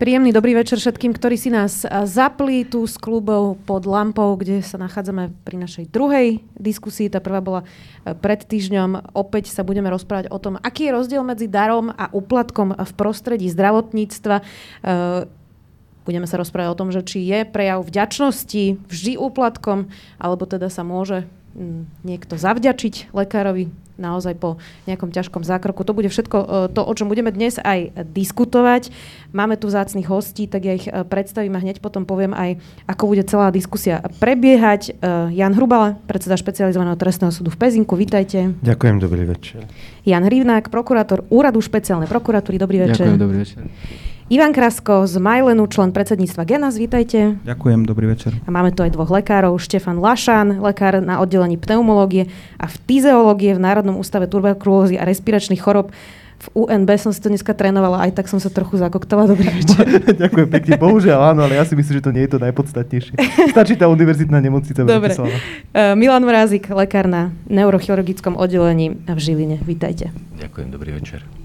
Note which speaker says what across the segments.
Speaker 1: Príjemný dobrý večer všetkým, ktorí si nás zapli tu s klubov pod lampou, kde sa nachádzame pri našej druhej diskusii. Tá prvá bola e, pred týždňom. Opäť sa budeme rozprávať o tom, aký je rozdiel medzi darom a úplatkom v prostredí zdravotníctva. E, budeme sa rozprávať o tom, že či je prejav vďačnosti vždy úplatkom, alebo teda sa môže niekto zavďačiť lekárovi naozaj po nejakom ťažkom zákroku. To bude všetko e, to, o čom budeme dnes aj diskutovať. Máme tu zácných hostí, tak ja ich e, predstavím a hneď potom poviem aj, ako bude celá diskusia prebiehať. E, Jan Hrubala, predseda špecializovaného trestného súdu v Pezinku, vítajte.
Speaker 2: Ďakujem, dobrý večer.
Speaker 1: Jan Hrivnák, prokurátor Úradu špeciálnej prokuratúry, dobrý večer.
Speaker 3: Ďakujem, dobrý večer.
Speaker 1: Ivan Krasko z Majlenu, člen predsedníctva Genas, vítajte.
Speaker 4: Ďakujem, dobrý večer.
Speaker 1: A máme tu aj dvoch lekárov, Štefan Lašan, lekár na oddelení pneumológie a v fyziológie v Národnom ústave tuberkulózy a respiračných chorob. V UNB som si to dneska trénovala, aj tak som sa trochu zakoktala. Dobrý večer.
Speaker 4: Ďakujem pekne. Bohužiaľ áno, ale ja si myslím, že to nie je to najpodstatnejšie. Stačí tá univerzitná nemocnica.
Speaker 1: Dobre. Uh, Milan Mrázik, lekár na neurochirurgickom oddelení v Žiline. Vítajte.
Speaker 5: Ďakujem, dobrý večer.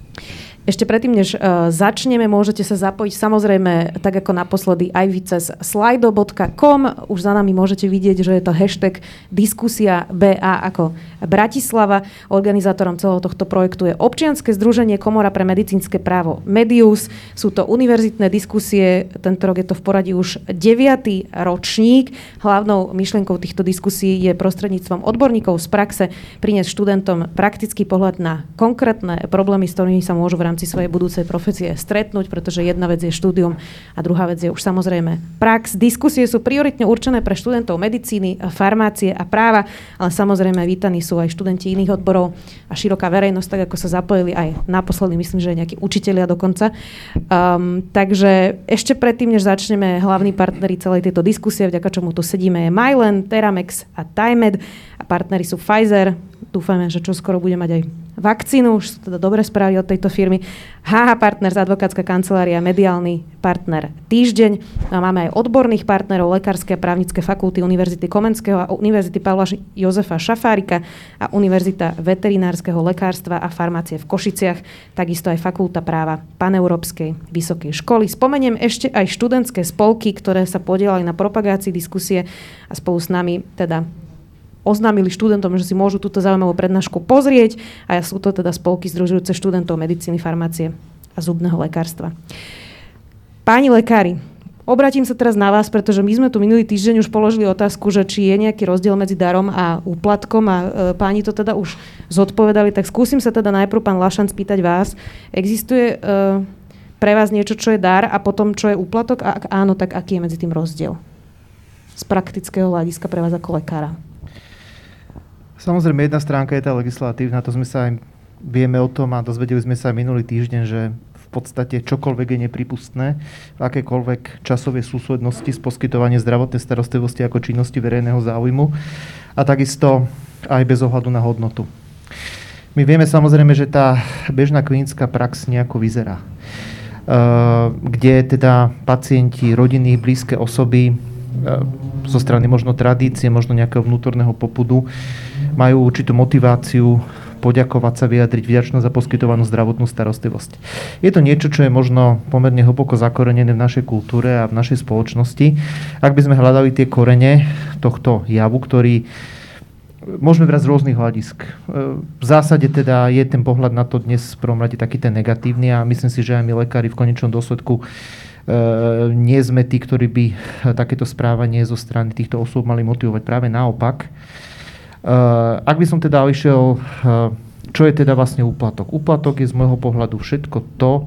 Speaker 1: Ešte predtým, než uh, začneme, môžete sa zapojiť samozrejme tak ako naposledy aj vy cez slido.com. Už za nami môžete vidieť, že je to hashtag diskusia BA ako Bratislava. Organizátorom celého tohto projektu je občianske združenie Komora pre medicínske právo Medius. Sú to univerzitné diskusie, tento rok je to v poradí už 9. ročník. Hlavnou myšlienkou týchto diskusí je prostredníctvom odborníkov z praxe priniesť študentom praktický pohľad na konkrétne problémy, s ktorými sa môžu v rámci rámci svojej budúcej profesie stretnúť, pretože jedna vec je štúdium a druhá vec je už samozrejme prax. Diskusie sú prioritne určené pre študentov medicíny, farmácie a práva, ale samozrejme vítaní sú aj študenti iných odborov a široká verejnosť, tak ako sa zapojili aj naposledy, myslím, že aj nejakí učitelia dokonca. Um, takže ešte predtým, než začneme, hlavní partneri celej tejto diskusie, vďaka čomu tu sedíme, je Mylen, Teramex a Timed a partneri sú Pfizer, dúfame, že čo skoro bude mať aj vakcínu, už sú teda dobré správy od tejto firmy. HH Partners, advokátska kancelária, mediálny partner Týždeň. A máme aj odborných partnerov, lekárske a právnické fakulty Univerzity Komenského a Univerzity Pavla Jozefa Šafárika a Univerzita veterinárskeho lekárstva a farmácie v Košiciach, takisto aj Fakulta práva Paneurópskej vysokej školy. Spomeniem ešte aj študentské spolky, ktoré sa podielali na propagácii diskusie a spolu s nami teda oznámili študentom, že si môžu túto zaujímavú prednášku pozrieť a sú to teda spolky združujúce študentov medicíny, farmácie a zubného lekárstva. Páni lekári, Obratím sa teraz na vás, pretože my sme tu minulý týždeň už položili otázku, že či je nejaký rozdiel medzi darom a úplatkom a e, páni to teda už zodpovedali, tak skúsim sa teda najprv pán Lašan spýtať vás. Existuje e, pre vás niečo, čo je dar a potom čo je úplatok a ak áno, tak aký je medzi tým rozdiel? Z praktického hľadiska pre vás ako lekára.
Speaker 4: Samozrejme, jedna stránka je tá legislatívna, to sme sa aj vieme o tom a dozvedeli sme sa aj minulý týždeň, že v podstate čokoľvek je nepripustné akékoľvek časovej súslednosti s poskytovanie zdravotnej starostlivosti ako činnosti verejného záujmu a takisto aj bez ohľadu na hodnotu. My vieme samozrejme, že tá bežná klinická prax nejako vyzerá. Kde teda pacienti, rodiny, blízke osoby zo strany možno tradície, možno nejakého vnútorného popudu majú určitú motiváciu poďakovať sa, vyjadriť vďačnosť za poskytovanú zdravotnú starostlivosť. Je to niečo, čo je možno pomerne hlboko zakorenené v našej kultúre a v našej spoločnosti. Ak by sme hľadali tie korene tohto javu, ktorý môžeme brať z rôznych hľadisk. V zásade teda je ten pohľad na to dnes v prvom rade taký ten negatívny a myslím si, že aj my lekári v konečnom dôsledku e, nie sme tí, ktorí by takéto správanie zo strany týchto osôb mali motivovať. Práve naopak, ak by som teda išiel, eh, čo je teda vlastne úplatok? Úplatok je z môjho pohľadu všetko to,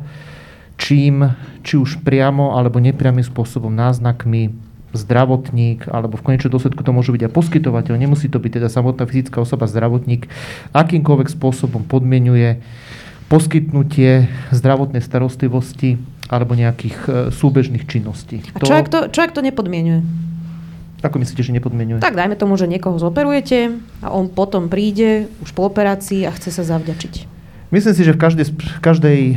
Speaker 4: čím, či už priamo alebo nepriamým spôsobom náznakmi zdravotník, alebo v konečnom dôsledku to môže byť aj poskytovateľ, nemusí to byť teda samotná fyzická osoba, zdravotník, akýmkoľvek spôsobom podmienuje poskytnutie zdravotnej starostlivosti alebo nejakých eh, súbežných činností.
Speaker 1: A čo, to... ak to, čo ak to nepodmienuje?
Speaker 4: Ako myslíte, že nepodmienuje?
Speaker 1: Tak dajme tomu, že niekoho zoperujete a on potom príde už po operácii a chce sa zavďačiť.
Speaker 4: Myslím si, že v, každej, v, každej, eh,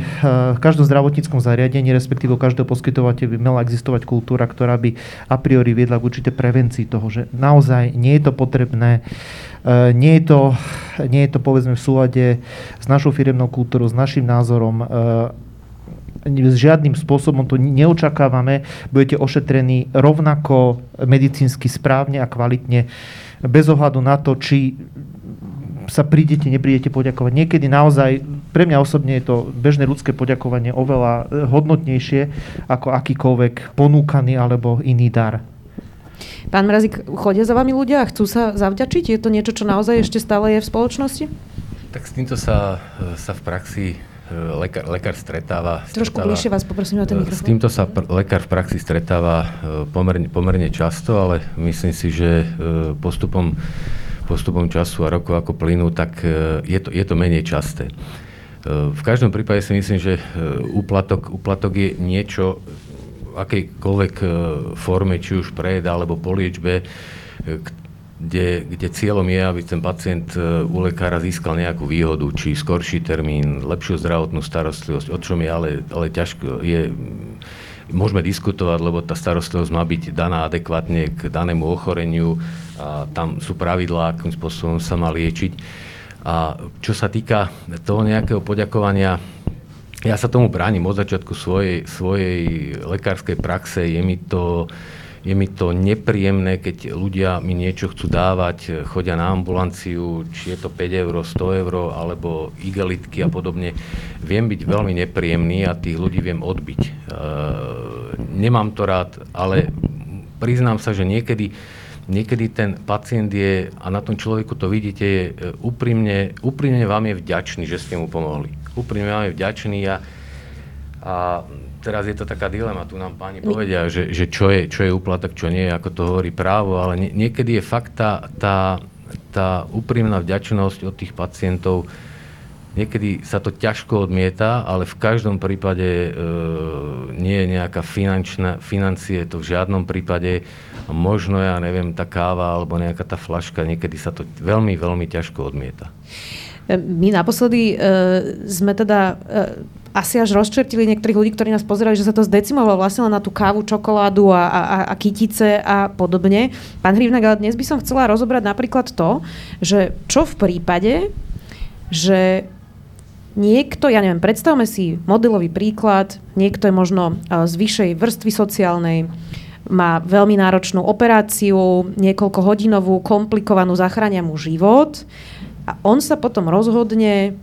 Speaker 4: v každom zdravotníckom zariadení, respektíve každého poskytovateľa by mala existovať kultúra, ktorá by a priori viedla k určitej prevencii toho, že naozaj nie je to potrebné, eh, nie je to, nie je to povedzme v súlade s našou firemnou kultúrou, s našim názorom eh, žiadnym spôsobom to neočakávame. Budete ošetrení rovnako medicínsky správne a kvalitne bez ohľadu na to, či sa prídete, neprídete poďakovať. Niekedy naozaj, pre mňa osobne je to bežné ľudské poďakovanie oveľa hodnotnejšie ako akýkoľvek ponúkaný alebo iný dar.
Speaker 1: Pán Mrazik, chodia za vami ľudia a chcú sa zavďačiť? Je to niečo, čo naozaj ešte stále je v spoločnosti?
Speaker 2: Tak s týmto sa, sa v praxi lekár, lekár stretáva.
Speaker 1: Trošku stretáva, bližšie vás poprosím o ten e, mikrofón.
Speaker 2: S týmto sa pr- lekár v praxi stretáva e, pomerne, pomerne často, ale myslím si, že postupom, postupom času a rokov ako plynú, tak je to, je to menej časté. V každom prípade si myslím, že úplatok, úplatok je niečo, v akejkoľvek forme, či už pred alebo po liečbe, kde, kde cieľom je, aby ten pacient e, u lekára získal nejakú výhodu, či skorší termín, lepšiu zdravotnú starostlivosť, o čom je ale, ale ťažko, je, môžeme diskutovať, lebo tá starostlivosť má byť daná adekvátne k danému ochoreniu a tam sú pravidlá, akým spôsobom sa má liečiť. A čo sa týka toho nejakého poďakovania, ja sa tomu bránim od začiatku svojej, svojej lekárskej praxe, je mi to je mi to nepríjemné, keď ľudia mi niečo chcú dávať, chodia na ambulanciu, či je to 5 eur, 100 eur, alebo igelitky a podobne. Viem byť veľmi nepríjemný a tých ľudí viem odbiť. E, nemám to rád, ale priznám sa, že niekedy, niekedy ten pacient je, a na tom človeku to vidíte, je e, úprimne, úprimne vám je vďačný, že ste mu pomohli. Úprimne vám je vďačný a, a teraz je to taká dilema, tu nám páni povedia, že, že čo, je, čo je úplatok, čo nie, ako to hovorí právo, ale nie, niekedy je fakt tá, tá, tá úprimná vďačnosť od tých pacientov, niekedy sa to ťažko odmieta, ale v každom prípade e, nie je nejaká finančná, financie, to v žiadnom prípade, možno, ja neviem, tá káva alebo nejaká tá flaška, niekedy sa to veľmi, veľmi ťažko odmieta.
Speaker 1: My naposledy e, sme teda e, asi až rozčertili niektorých ľudí, ktorí nás pozerali, že sa to zdecimovalo vlastne na tú kávu, čokoládu a, a, a kytice a podobne. Pán Hrivnak, ale dnes by som chcela rozobrať napríklad to, že čo v prípade, že niekto, ja neviem, predstavme si modelový príklad, niekto je možno z vyššej vrstvy sociálnej, má veľmi náročnú operáciu, niekoľko hodinovú, komplikovanú, zachránia mu život a on sa potom rozhodne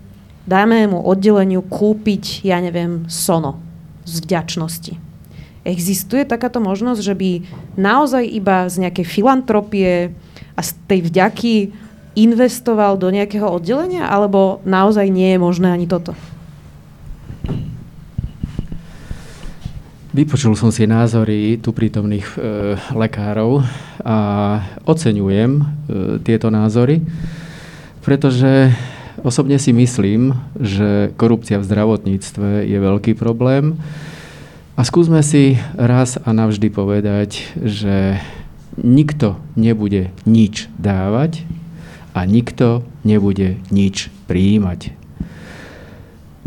Speaker 1: dáme mu oddeleniu kúpiť, ja neviem, sono z vďačnosti. Existuje takáto možnosť, že by naozaj iba z nejakej filantropie a z tej vďaky investoval do nejakého oddelenia, alebo naozaj nie je možné ani toto?
Speaker 3: Vypočul som si názory tu prítomných e, lekárov a oceňujem e, tieto názory, pretože Osobne si myslím, že korupcia v zdravotníctve je veľký problém a skúsme si raz a navždy povedať, že nikto nebude nič dávať a nikto nebude nič prijímať.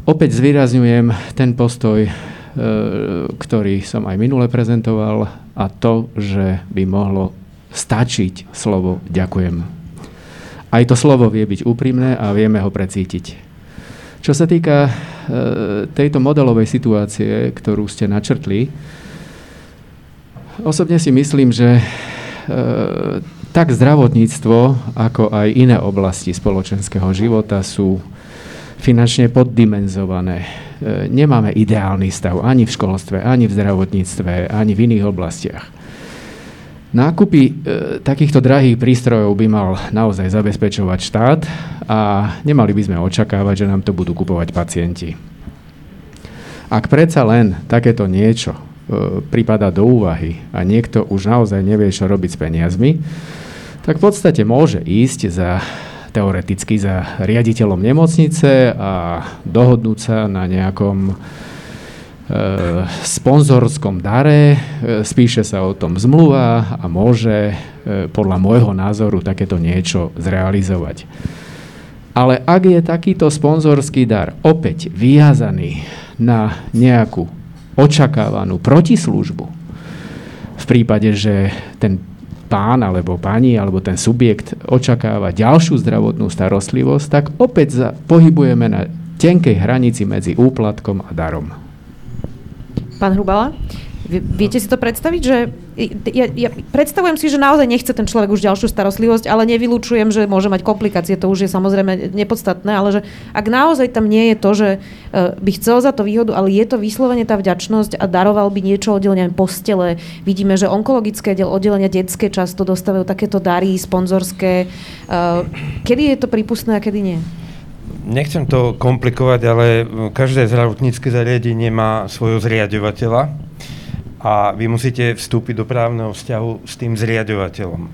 Speaker 3: Opäť zvýrazňujem ten postoj, e, ktorý som aj minule prezentoval a to, že by mohlo stačiť slovo ďakujem. Aj to slovo vie byť úprimné a vieme ho precítiť. Čo sa týka e, tejto modelovej situácie, ktorú ste načrtli, osobne si myslím, že e, tak zdravotníctvo, ako aj iné oblasti spoločenského života sú finančne poddimenzované. E, nemáme ideálny stav ani v školstve, ani v zdravotníctve, ani v iných oblastiach. Nákupy e, takýchto drahých prístrojov by mal naozaj zabezpečovať štát a nemali by sme očakávať, že nám to budú kupovať pacienti. Ak predsa len takéto niečo e, prípada do úvahy a niekto už naozaj nevie, čo robiť s peniazmi, tak v podstate môže ísť za teoreticky za riaditeľom nemocnice a dohodnúť sa na nejakom sponzorskom dare, eh, spíše sa o tom zmluva a môže eh, podľa môjho názoru takéto niečo zrealizovať. Ale ak je takýto sponzorský dar opäť vyjazaný na nejakú očakávanú protislužbu, v prípade, že ten pán alebo pani alebo ten subjekt očakáva ďalšiu zdravotnú starostlivosť, tak opäť pohybujeme na tenkej hranici medzi úplatkom a darom.
Speaker 1: Pán Hrubala? Viete si to predstaviť, že ja, ja predstavujem si, že naozaj nechce ten človek už ďalšiu starostlivosť, ale nevylučujem, že môže mať komplikácie, to už je samozrejme nepodstatné, ale že ak naozaj tam nie je to, že e, by chcel za to výhodu, ale je to vyslovene tá vďačnosť a daroval by niečo oddelenia postele. Vidíme, že onkologické oddelenia detské často dostávajú takéto dary sponzorské. E, kedy je to prípustné a kedy nie?
Speaker 5: Nechcem to komplikovať, ale každé zdravotnícke zariadenie má svojho zriadovateľa a vy musíte vstúpiť do právneho vzťahu s tým zriadovateľom. E,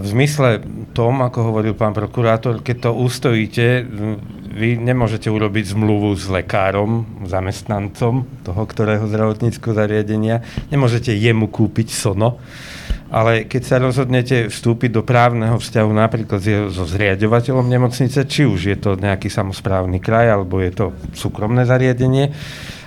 Speaker 5: v zmysle tom, ako hovoril pán prokurátor, keď to ustojíte, vy nemôžete urobiť zmluvu s lekárom, zamestnancom toho, ktorého zdravotníckého zariadenia, nemôžete jemu kúpiť sono, ale keď sa rozhodnete vstúpiť do právneho vzťahu napríklad so zriadovateľom nemocnice, či už je to nejaký samozprávny kraj, alebo je to súkromné zariadenie,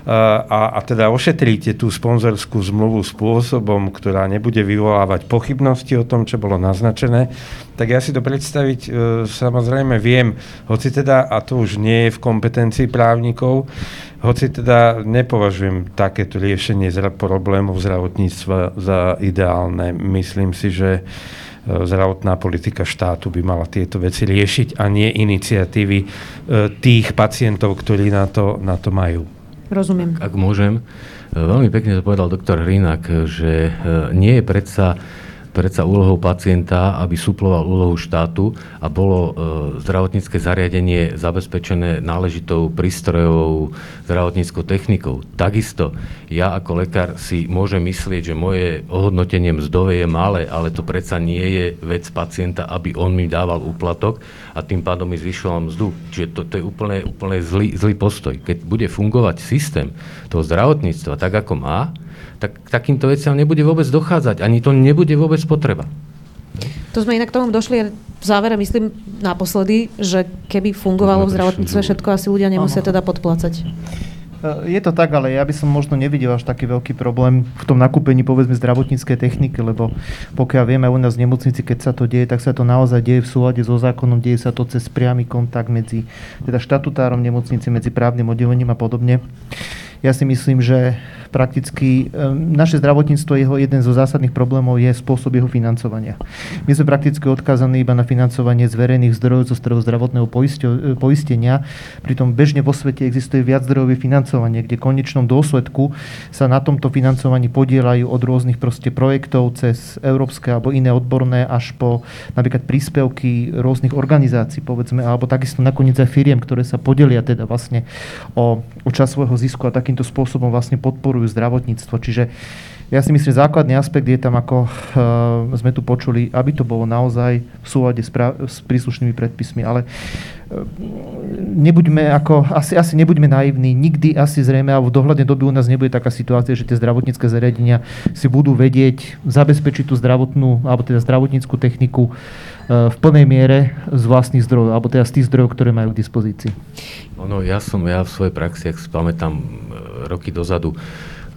Speaker 5: a, a teda ošetríte tú sponzorskú zmluvu spôsobom, ktorá nebude vyvolávať pochybnosti o tom, čo bolo naznačené, tak ja si to predstaviť e, samozrejme viem, hoci teda, a to už nie je v kompetencii právnikov, hoci teda nepovažujem takéto riešenie problémov zdravotníctva za ideálne. Myslím si, že e, zdravotná politika štátu by mala tieto veci riešiť a nie iniciatívy tých pacientov, ktorí na to, na to majú.
Speaker 1: Rozumiem.
Speaker 2: Ak, ak môžem, veľmi pekne to povedal doktor Hrinak, že e, nie je predsa predsa úlohou pacienta, aby suploval úlohu štátu a bolo e, zdravotnícke zariadenie zabezpečené náležitou prístrojovou zdravotníckou technikou. Takisto ja ako lekár si môžem myslieť, že moje ohodnotenie mzdové je malé, ale to predsa nie je vec pacienta, aby on mi dával úplatok a tým pádom mi zvyšoval mzdu. Čiže to, to je úplne, úplne zlý, zlý postoj. Keď bude fungovať systém toho zdravotníctva tak, ako má, tak k takýmto veciam nebude vôbec dochádzať. Ani to nebude vôbec potreba.
Speaker 1: To sme inak k tomu došli v závere, myslím, naposledy, že keby fungovalo v zdravotníctve všetko, asi ľudia nemusia teda podplácať.
Speaker 4: E, je to tak, ale ja by som možno nevidel až taký veľký problém v tom nakúpení povedzme zdravotníckej techniky, lebo pokiaľ vieme u nás v nemocnici, keď sa to deje, tak sa to naozaj deje v súlade so zákonom, deje sa to cez priamy kontakt medzi teda štatutárom nemocnici, medzi právnym oddelením a podobne. Ja si myslím, že prakticky naše zdravotníctvo, jeho jeden zo zásadných problémov je spôsob jeho financovania. My sme prakticky odkázaní iba na financovanie z verejných zdrojov zo zdrojov zdravotného poistenia, pritom bežne vo svete existuje viac zdrojové financovanie, kde v konečnom dôsledku sa na tomto financovaní podielajú od rôznych proste projektov cez európske alebo iné odborné až po napríklad príspevky rôznych organizácií, povedzme, alebo takisto nakoniec aj firiem, ktoré sa podelia teda vlastne o, o čas svojho zisku a takýmto spôsobom vlastne podporujú podporujú zdravotníctvo. Čiže ja si myslím, že základný aspekt je tam, ako uh, sme tu počuli, aby to bolo naozaj v súlade s, pra- s príslušnými predpismi. Ale uh, nebuďme ako, asi, asi nebuďme naivní, nikdy asi zrejme, alebo v dohľadnej doby u nás nebude taká situácia, že tie zdravotnícke zariadenia si budú vedieť zabezpečiť tú zdravotnú, alebo teda zdravotníckú techniku v plnej miere z vlastných zdrojov, alebo teda z tých zdrojov, ktoré majú k dispozícii.
Speaker 2: Ono, ja som, ja v svojej praxi, ak si pamätám roky dozadu,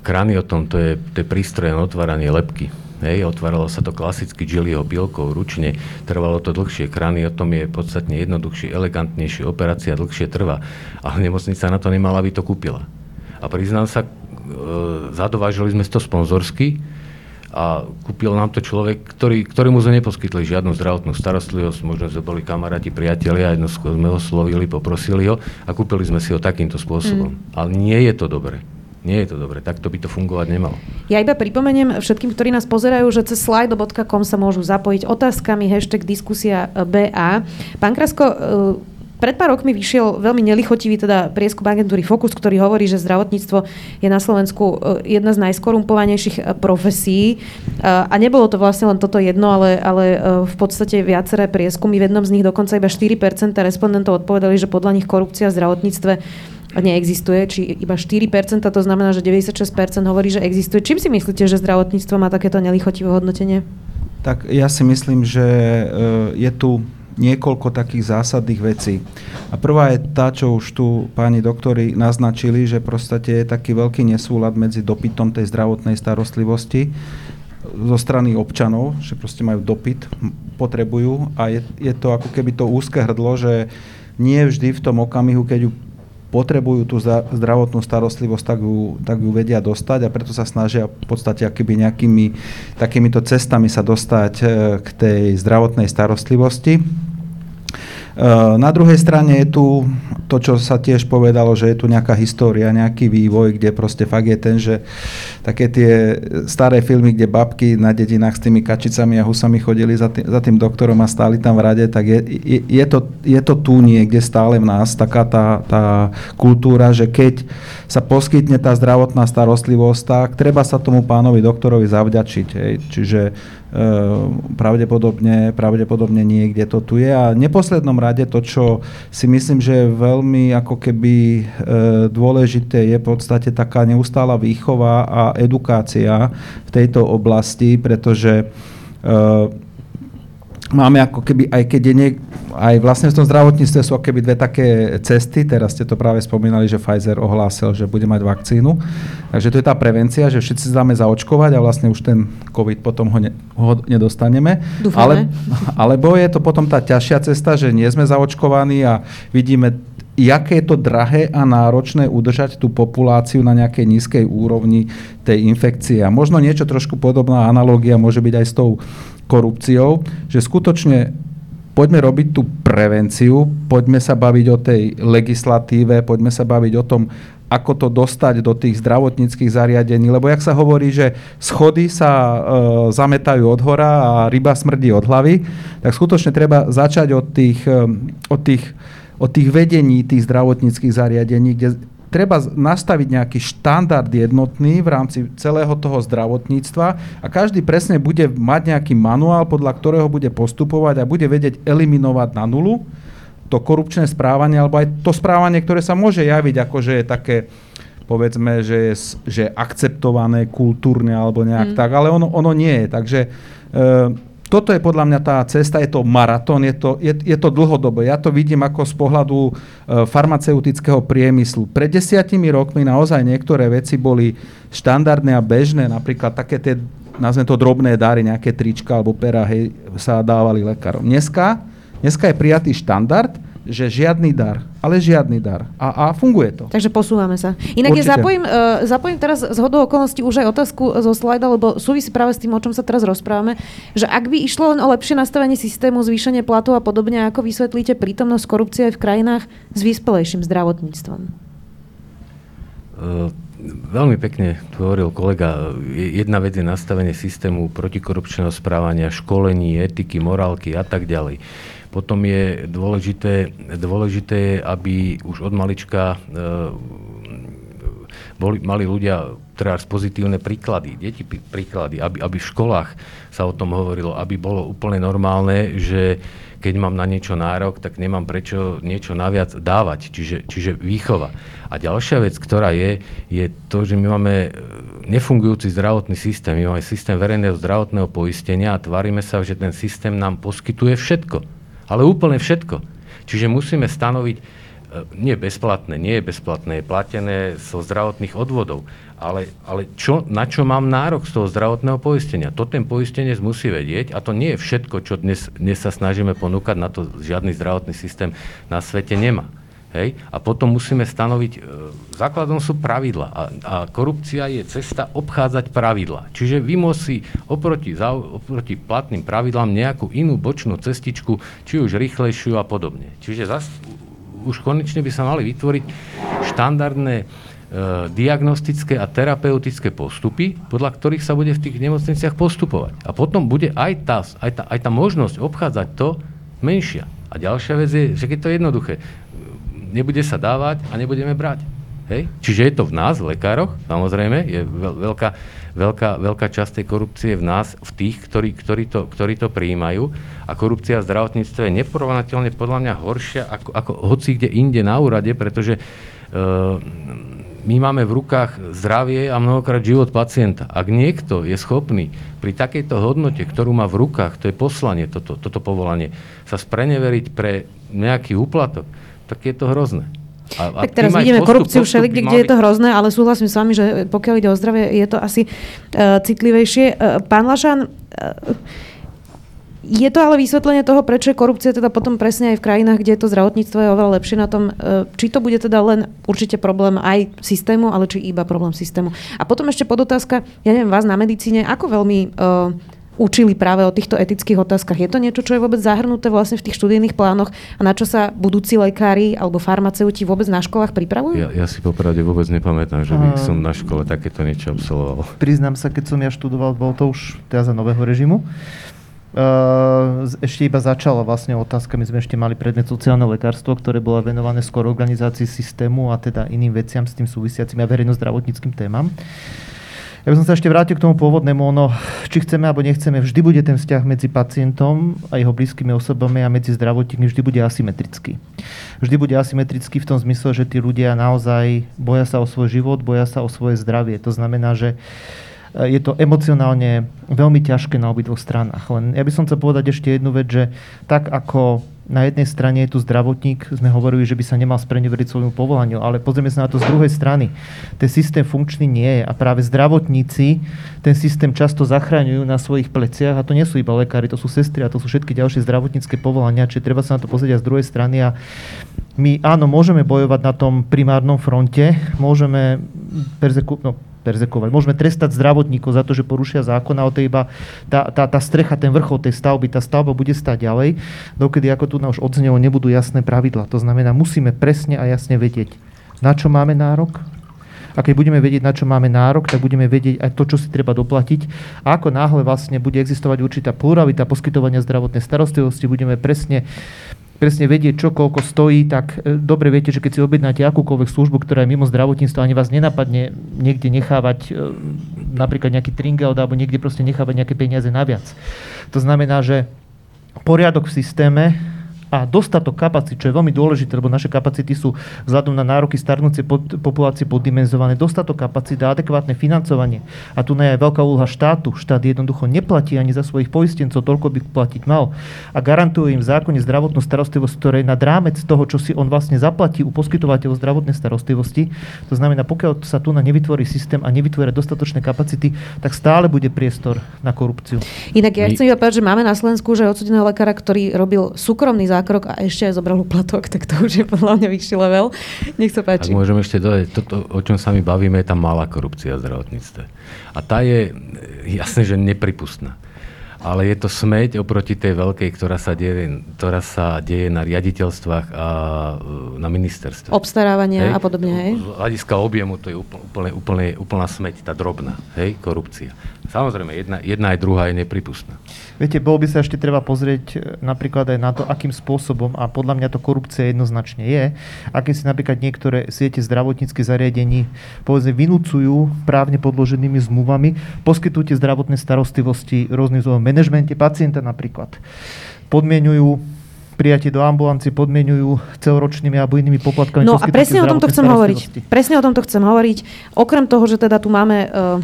Speaker 2: Kraniotom to je, to je prístroje na otváranie lepky. Hej, otváralo sa to klasicky Gilliho pilkou ručne, trvalo to dlhšie, kraniotom je podstatne jednoduchšie, elegantnejšie, operácia dlhšie trvá, ale nemocnica na to nemala, aby to kúpila. A priznám sa, e, zadovážili sme to sponzorsky a kúpil nám to človek, ktorý, ktorému sme neposkytli žiadnu zdravotnú starostlivosť, možno sme boli kamaráti, priatelia, jedno sme ho slovili, poprosili ho a kúpili sme si ho takýmto spôsobom. Mm. Ale nie je to dobré. Nie je to dobre, takto by to fungovať nemalo.
Speaker 1: Ja iba pripomeniem všetkým, ktorí nás pozerajú, že cez slido.com sa môžu zapojiť otázkami hashtag diskusia BA. Pán Krasko, pred pár rokmi vyšiel veľmi nelichotivý teda prieskum agentúry Focus, ktorý hovorí, že zdravotníctvo je na Slovensku e, jedna z najskorumpovanejších e, profesí. A nebolo to vlastne len toto jedno, ale, ale v podstate viaceré prieskumy. V jednom z nich dokonca iba 4% respondentov odpovedali, že podľa nich korupcia v zdravotníctve neexistuje, či iba 4%, to znamená, že 96% hovorí, že existuje. Čím si myslíte, že zdravotníctvo má takéto nelichotivé hodnotenie?
Speaker 6: Tak ja si myslím, že e, je tu niekoľko takých zásadných vecí. A prvá je tá, čo už tu páni doktori naznačili, že proste je taký veľký nesúlad medzi dopytom tej zdravotnej starostlivosti zo strany občanov, že proste majú dopyt, potrebujú a je, je to ako keby to úzke hrdlo, že nie vždy v tom okamihu, keď ju potrebujú tú zdravotnú starostlivosť, tak ju, tak ju vedia dostať a preto sa snažia v podstate akýby nejakými takýmito cestami sa dostať e, k tej zdravotnej starostlivosti. Eh, na druhej strane je tu to, čo sa tiež povedalo, že je tu nejaká história, nejaký vývoj, kde proste fakt je ten, že také tie staré filmy, kde babky na dedinách s tými kačicami a husami chodili za tým, za tým doktorom a stáli tam v rade, tak je, je, je, to, je to tu niekde stále v nás, taká tá, tá kultúra, že keď sa poskytne tá zdravotná starostlivosť, tak treba sa tomu pánovi doktorovi zavďačiť. Hej. Čiže pravdepodobne, pravdepodobne niekde to tu je. A v neposlednom rade to, čo si myslím, že je veľmi ako keby e, dôležité, je v podstate taká neustála výchova a edukácia v tejto oblasti, pretože e, máme ako keby, aj keď je niek- aj vlastne v tom zdravotníctve sú ako keby dve také cesty, teraz ste to práve spomínali, že Pfizer ohlásil, že bude mať vakcínu, takže to je tá prevencia, že všetci sa dáme zaočkovať a vlastne už ten COVID potom ho, ne, ho nedostaneme. Ale, alebo je to potom tá ťažšia cesta, že nie sme zaočkovaní a vidíme jaké je to drahé a náročné udržať tú populáciu na nejakej nízkej úrovni tej infekcie. A možno niečo trošku podobná analogia môže byť aj s tou korupciou, že skutočne poďme robiť tú prevenciu, poďme sa baviť o tej legislatíve, poďme sa baviť o tom, ako to dostať do tých zdravotníckých zariadení, lebo jak sa hovorí, že schody sa e, zametajú od hora a ryba smrdí od hlavy, tak skutočne treba začať od tých, e, od tých, od tých vedení tých zdravotníckých zariadení, kde treba nastaviť nejaký štandard jednotný v rámci celého toho zdravotníctva a každý presne bude mať nejaký manuál, podľa ktorého bude postupovať a bude vedieť eliminovať na nulu to korupčné správanie alebo aj to správanie, ktoré sa môže javiť ako, že je také povedzme, že je, že je akceptované kultúrne alebo nejak mm. tak, ale ono, ono nie je. Takže e, toto je podľa mňa tá cesta, je to maratón, je to, je, je to dlhodobé. Ja to vidím ako z pohľadu e, farmaceutického priemyslu. Pred desiatimi rokmi naozaj niektoré veci boli štandardné a bežné, napríklad také tie, nazvem to drobné dary, nejaké trička alebo pera, hej, sa dávali lekárom. Dneska, dneska je prijatý štandard, že žiadny dar, ale žiadny dar. A, a funguje to.
Speaker 1: Takže posúvame sa. Inak ja zapojím, uh, zapojím teraz z hodou okolností už aj otázku zo slajda, lebo súvisí práve s tým, o čom sa teraz rozprávame, že ak by išlo len o lepšie nastavenie systému, zvýšenie platov a podobne, ako vysvetlíte prítomnosť korupcie aj v krajinách s vyspelejším zdravotníctvom?
Speaker 2: Uh, veľmi pekne tu hovoril kolega. Jedna vec je nastavenie systému protikorupčného správania, školení, etiky, morálky a tak ďalej. Potom je dôležité, dôležité aby už od malička e, boli, mali ľudia teraz pozitívne príklady, deti príklady, aby, aby v školách sa o tom hovorilo, aby bolo úplne normálne, že keď mám na niečo nárok, tak nemám prečo niečo naviac dávať, čiže, čiže výchova. A ďalšia vec, ktorá je, je to, že my máme nefungujúci zdravotný systém, my máme systém verejného zdravotného poistenia a tvárime sa, že ten systém nám poskytuje všetko ale úplne všetko. Čiže musíme stanoviť, e, nie bezplatné, nie je bezplatné, je platené zo zdravotných odvodov, ale, ale čo, na čo mám nárok z toho zdravotného poistenia? To ten poistenec musí vedieť a to nie je všetko, čo dnes, dnes sa snažíme ponúkať, na to žiadny zdravotný systém na svete nemá. Hej? A potom musíme stanoviť, e, základom sú pravidla a, a korupcia je cesta obchádzať pravidla. Čiže vy musí oproti, oproti platným pravidlám nejakú inú bočnú cestičku, či už rýchlejšiu a podobne. Čiže zas, už konečne by sa mali vytvoriť štandardné e, diagnostické a terapeutické postupy, podľa ktorých sa bude v tých nemocniciach postupovať. A potom bude aj tá, aj tá, aj tá možnosť obchádzať to menšia. A ďalšia vec je, že keď to je jednoduché, nebude sa dávať a nebudeme brať. Hej? Čiže je to v nás, v lekároch, samozrejme, je veľká, veľká, veľká časť tej korupcie v nás, v tých, ktorí, ktorí, to, ktorí to prijímajú. A korupcia v zdravotníctve je neporovnateľne podľa mňa horšia ako, ako hoci kde inde na úrade, pretože uh, my máme v rukách zdravie a mnohokrát život pacienta. Ak niekto je schopný pri takejto hodnote, ktorú má v rukách, to je poslanie, toto, toto povolanie, sa spreneveriť pre nejaký úplatok, tak je to hrozné.
Speaker 1: A, a tak teraz vidíme postup, korupciu všelikde, kde je to hrozné, ale súhlasím s vami, že pokiaľ ide o zdravie, je to asi uh, citlivejšie. Uh, pán Lašan, uh, Je to ale vysvetlenie toho, prečo je korupcia teda potom presne aj v krajinách, kde je to zdravotníctvo je oveľa lepšie na tom. E, či to bude teda len určite problém aj systému, ale či iba problém systému. A potom ešte podotázka, ja neviem, vás na medicíne, ako veľmi uh, učili práve o týchto etických otázkach. Je to niečo, čo je vôbec zahrnuté vlastne v tých študijných plánoch a na čo sa budúci lekári alebo farmaceuti vôbec na školách pripravujú?
Speaker 2: Ja, ja si popravde vôbec nepamätám, že by som na škole takéto niečo absolvoval.
Speaker 4: Priznám sa, keď som ja študoval, bol to už teda za nového režimu. Uh, ešte iba začala vlastne otázka, my sme ešte mali predmet sociálne lekárstvo, ktoré bolo venované skôr organizácii systému a teda iným veciam s tým súvisiacim a verejno-zdravotníckým témam. Ja by som sa ešte vrátil k tomu pôvodnému, ono, či chceme alebo nechceme, vždy bude ten vzťah medzi pacientom a jeho blízkymi osobami a medzi zdravotníkmi vždy bude asymetrický. Vždy bude asymetrický v tom zmysle, že tí ľudia naozaj boja sa o svoj život, boja sa o svoje zdravie. To znamená, že je to emocionálne veľmi ťažké na obidvoch stranách. Len ja by som chcel povedať ešte jednu vec, že tak ako na jednej strane je tu zdravotník, sme hovorili, že by sa nemal spreneveriť svojmu povolaniu, ale pozrieme sa na to z druhej strany. Ten systém funkčný nie je a práve zdravotníci ten systém často zachraňujú na svojich pleciach a to nie sú iba lekári, to sú sestry a to sú všetky ďalšie zdravotnícke povolania, čiže treba sa na to pozrieť aj z druhej strany a my áno, môžeme bojovať na tom primárnom fronte, môžeme perzeku- no, perzekovať. Môžeme trestať zdravotníkov za to, že porušia zákon, ale to je iba tá, tá, tá strecha, ten vrchol tej stavby. Tá stavba bude stať ďalej, dokedy, ako tu už odznelo, nebudú jasné pravidla. To znamená, musíme presne a jasne vedieť, na čo máme nárok, a keď budeme vedieť, na čo máme nárok, tak budeme vedieť aj to, čo si treba doplatiť. A ako náhle vlastne bude existovať určitá pluralita poskytovania zdravotnej starostlivosti, budeme presne presne vedieť, čo koľko stojí, tak e, dobre viete, že keď si objednáte akúkoľvek službu, ktorá je mimo zdravotníctva, ani vás nenapadne niekde nechávať e, napríklad nejaký tringel alebo niekde proste nechávať nejaké peniaze naviac. To znamená, že poriadok v systéme a dostatok kapacít, čo je veľmi dôležité, lebo naše kapacity sú vzhľadom na nároky starnúcej pod, populácie poddimenzované, dostatok kapacít a adekvátne financovanie. A tu je aj veľká úloha štátu. Štát jednoducho neplatí ani za svojich poistencov, toľko by platiť mal. A garantuje im v zákone zdravotnú starostlivosť, ktoré je nad rámec toho, čo si on vlastne zaplatí u poskytovateľov zdravotnej starostlivosti. To znamená, pokiaľ sa tu na nevytvorí systém a nevytvoria dostatočné kapacity, tak stále bude priestor na korupciu.
Speaker 1: Inak ja chcem iba povedať, že máme na Slovensku že odsudeného lekára, ktorý robil súkromný zákon zákrok a ešte aj zobral úplatok, tak to už je podľa mňa vyšší level. Nech sa páči.
Speaker 2: Ak môžem ešte dodať, toto, o čom sa my bavíme, je tá malá korupcia v zdravotníctve. A tá je jasne, že nepripustná ale je to smeť oproti tej veľkej, ktorá sa deje, ktorá sa deje na riaditeľstvách a e, na ministerstve.
Speaker 1: Obstarávanie hej? a podobne, hej?
Speaker 2: Z hľadiska objemu to je úplne, úplne, úplná smeť, tá drobná, hej, korupcia. Samozrejme, jedna, jedna aj druhá je nepripustná.
Speaker 4: Viete, bolo by sa ešte treba pozrieť e, napríklad aj na to, akým spôsobom, a podľa mňa to korupcia jednoznačne je, aké si napríklad niektoré siete zdravotníckých zariadení povedzme vynúcujú právne podloženými zmluvami, poskytujte zdravotné starostlivosti rôznym manažmente pacienta napríklad. Podmienujú prijatie do ambulancie podmienujú celoročnými alebo inými poplatkami.
Speaker 1: No a presne o tomto chcem hovoriť. Presne o tomto chcem hovoriť. Okrem toho, že teda tu máme, uh,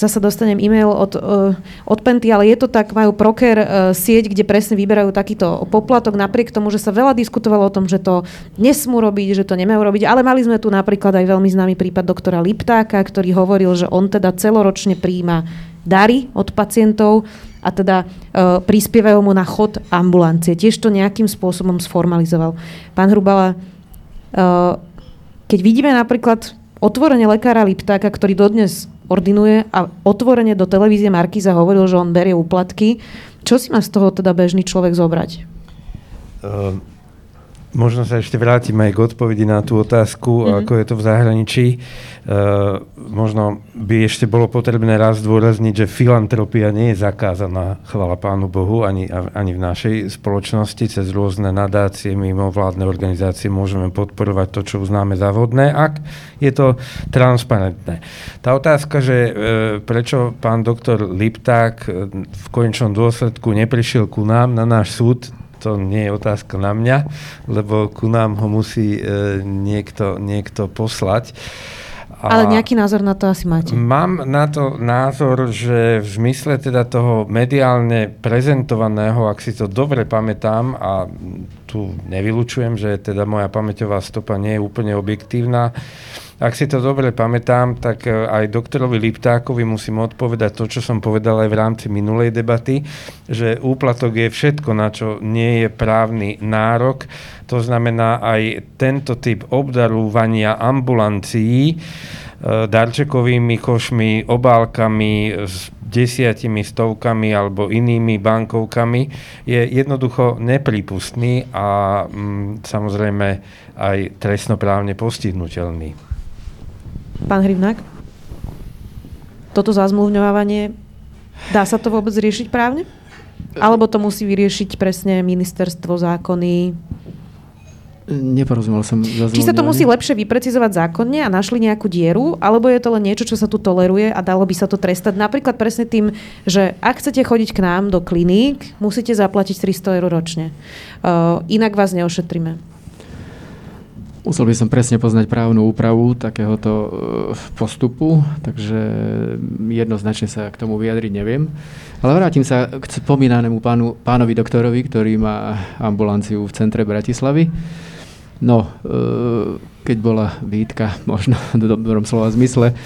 Speaker 1: zasa dostanem e-mail od, uh, od Penty, ale je to tak, majú Proker uh, sieť, kde presne vyberajú takýto poplatok, napriek tomu, že sa veľa diskutovalo o tom, že to nesmú robiť, že to nemajú robiť, ale mali sme tu napríklad aj veľmi známy prípad doktora Liptáka, ktorý hovoril, že on teda celoročne príjma dary od pacientov a teda e, prispievajú mu na chod ambulancie. Tiež to nejakým spôsobom sformalizoval. Pán Hrubala, e, keď vidíme napríklad otvorenie lekára Liptáka, ktorý dodnes ordinuje a otvorene do televízie Markíza hovoril, že on berie úplatky, čo si má z toho teda bežný človek zobrať?
Speaker 5: Uh, možno sa ešte vrátim aj k odpovedi na tú otázku, mm-hmm. ako je to v zahraničí. Uh, možno by ešte bolo potrebné raz zdôrazniť, že filantropia nie je zakázaná, chvala Pánu Bohu, ani, ani v našej spoločnosti. Cez rôzne nadácie, mimovládne organizácie môžeme podporovať to, čo uznáme za vhodné, ak je to transparentné. Tá otázka, že uh, prečo pán doktor Lipták v konečnom dôsledku neprišiel ku nám na náš súd, to nie je otázka na mňa, lebo ku nám ho musí e, niekto, niekto poslať.
Speaker 1: A Ale nejaký názor na to asi máte?
Speaker 5: Mám na to názor, že v zmysle teda toho mediálne prezentovaného, ak si to dobre pamätám, a tu nevylučujem, že teda moja pamäťová stopa nie je úplne objektívna. Ak si to dobre pamätám, tak e, aj doktorovi Liptákovi musím odpovedať to, čo som povedal aj v rámci minulej debaty, že úplatok je všetko, na čo nie je právny nárok. To znamená aj tento typ obdarúvania ambulancií, E, darčekovými košmi, obálkami, s desiatimi stovkami alebo inými bankovkami je jednoducho nepripustný a mm, samozrejme aj trestnoprávne postihnutelný.
Speaker 1: Pán Hrivnák, toto zazmluvňovanie, dá sa to vôbec riešiť právne? Alebo to musí vyriešiť presne ministerstvo, zákony,
Speaker 3: Neporozumel som.
Speaker 1: Či sa to musí lepšie vyprecizovať zákonne a našli nejakú dieru, alebo je to len niečo, čo sa tu toleruje a dalo by sa to trestať napríklad presne tým, že ak chcete chodiť k nám do kliník, musíte zaplatiť 300 eur ročne. Uh, inak vás neošetríme.
Speaker 3: Musel by som presne poznať právnu úpravu takéhoto uh, postupu, takže jednoznačne sa k tomu vyjadriť neviem. Ale vrátim sa k spomínanému pánu, pánovi doktorovi, ktorý má ambulanciu v centre Bratislavy. No, e, keď bola výtka, možno v dobrom slova zmysle,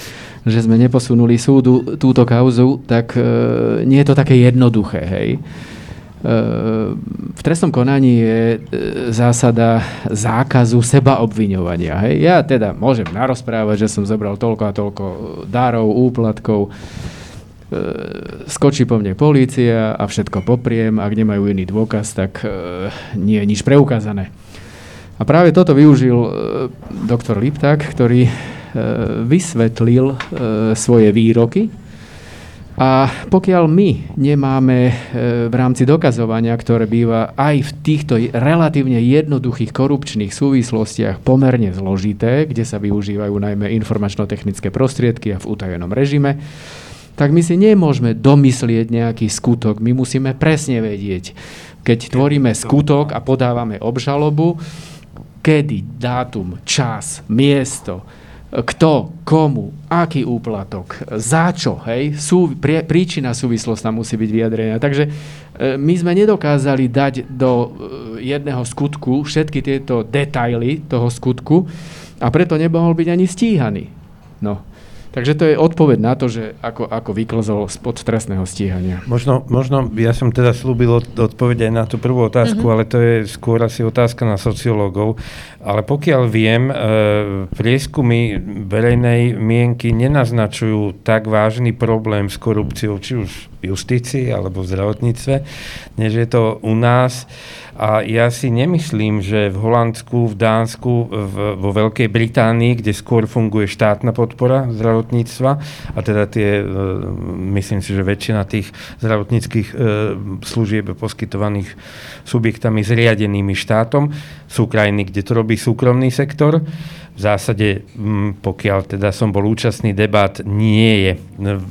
Speaker 3: že sme neposunuli súdu túto kauzu, tak e, nie je to také jednoduché, hej. E, v trestnom konaní je zásada zákazu seba obviňovania. Hej. Ja teda môžem narozprávať, že som zobral toľko a toľko dárov, úplatkov, skočí po mne polícia a všetko popriem, ak nemajú iný dôkaz, tak nie je nič preukázané. A práve toto využil e, doktor Lipták, ktorý e, vysvetlil e, svoje výroky. A pokiaľ my nemáme e, v rámci dokazovania, ktoré býva aj v týchto relatívne jednoduchých korupčných súvislostiach pomerne zložité, kde sa využívajú najmä informačno-technické prostriedky a v utajenom režime, tak my si nemôžeme domyslieť nejaký skutok. My musíme presne vedieť, keď tvoríme skutok a podávame obžalobu, kedy, dátum, čas, miesto, kto, komu, aký úplatok, za čo, hej, sú, prie, príčina, súvislosť musí byť vyjadrená. Takže e, my sme nedokázali dať do e, jedného skutku všetky tieto detaily toho skutku a preto nemohol byť ani stíhaný. No. Takže to je odpoveď na to, že ako, ako vyklzol spod trestného stíhania.
Speaker 5: Možno, možno ja som teda slúbil od, odpoveď aj na tú prvú otázku, mm-hmm. ale to je skôr asi otázka na sociológov. Ale pokiaľ viem, e, prieskumy verejnej mienky nenaznačujú tak vážny problém s korupciou, či už v justícii alebo v zdravotníctve, než je to u nás. A ja si nemyslím, že v Holandsku, v Dánsku, v, vo Veľkej Británii, kde skôr funguje štátna podpora zdravotníctva, a teda tie, e, myslím si, že väčšina tých zdravotníckých e, služieb poskytovaných subjektami zriadenými štátom, sú krajiny, kde to robí súkromný sektor v zásade, mm, pokiaľ teda som bol účastný debat, nie je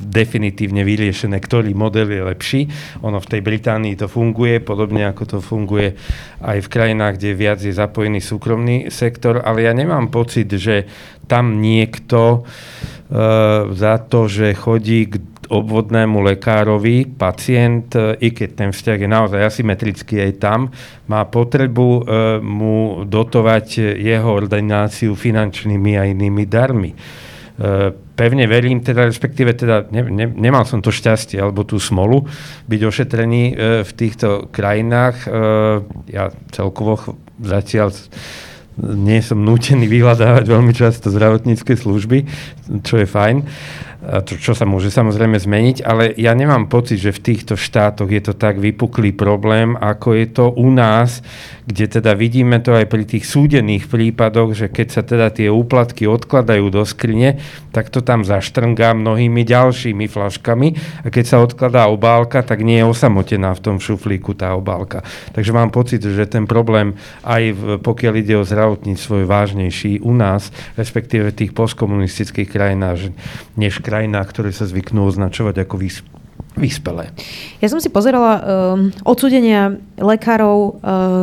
Speaker 5: definitívne vyriešené, ktorý model je lepší. Ono v tej Británii to funguje, podobne ako to funguje aj v krajinách, kde viac je zapojený súkromný sektor, ale ja nemám pocit, že tam niekto uh, za to, že chodí k obvodnému lekárovi pacient, e, i keď ten vzťah je naozaj asymetrický aj tam, má potrebu e, mu dotovať jeho ordináciu finančnými a inými darmi. E, pevne verím, teda respektíve teda ne, ne, nemal som to šťastie alebo tú smolu byť ošetrený v týchto krajinách. Ja celkovo zatiaľ nie som nútený vyhľadávať veľmi často zdravotnícke služby, čo je fajn čo, sa môže samozrejme zmeniť, ale ja nemám pocit, že v týchto štátoch je to tak vypuklý problém, ako je to u nás, kde teda vidíme to aj pri tých súdených prípadoch, že keď sa teda tie úplatky odkladajú do skrine, tak to tam zaštrngá mnohými ďalšími flaškami a keď sa odkladá obálka, tak nie je osamotená v tom šuflíku tá obálka. Takže mám pocit, že ten problém aj pokiaľ ide o zdravotníctvo je vážnejší u nás, respektíve v tých postkomunistických krajinách, než krajinách, ktoré sa zvyknú označovať ako vys- vyspelé.
Speaker 1: Ja som si pozerala uh, odsudenia lekárov, uh,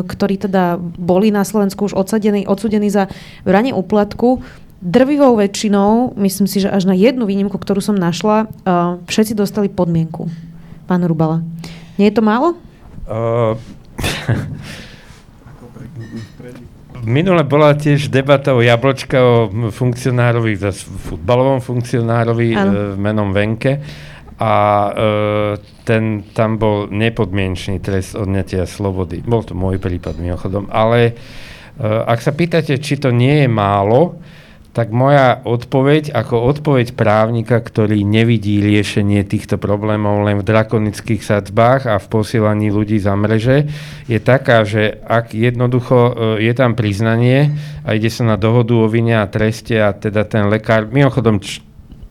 Speaker 1: ktorí teda boli na Slovensku už odsadení, odsudení za vranie úplatku. Drvivou väčšinou, myslím si, že až na jednu výnimku, ktorú som našla, uh, všetci dostali podmienku. Pán Rubala. Nie je to málo? Uh,
Speaker 5: minule bola tiež debata o Jablčka, o funkcionárovi, futbalovom funkcionárovi ano. E, menom Venke a e, ten, tam bol nepodmienečný trest odňatia slobody. Bol to môj prípad mimochodom, ale e, ak sa pýtate, či to nie je málo, tak moja odpoveď ako odpoveď právnika, ktorý nevidí riešenie týchto problémov len v drakonických sadzbách a v posielaní ľudí za mreže, je taká, že ak jednoducho e, je tam priznanie a ide sa na dohodu o vine a treste a teda ten lekár, mimochodom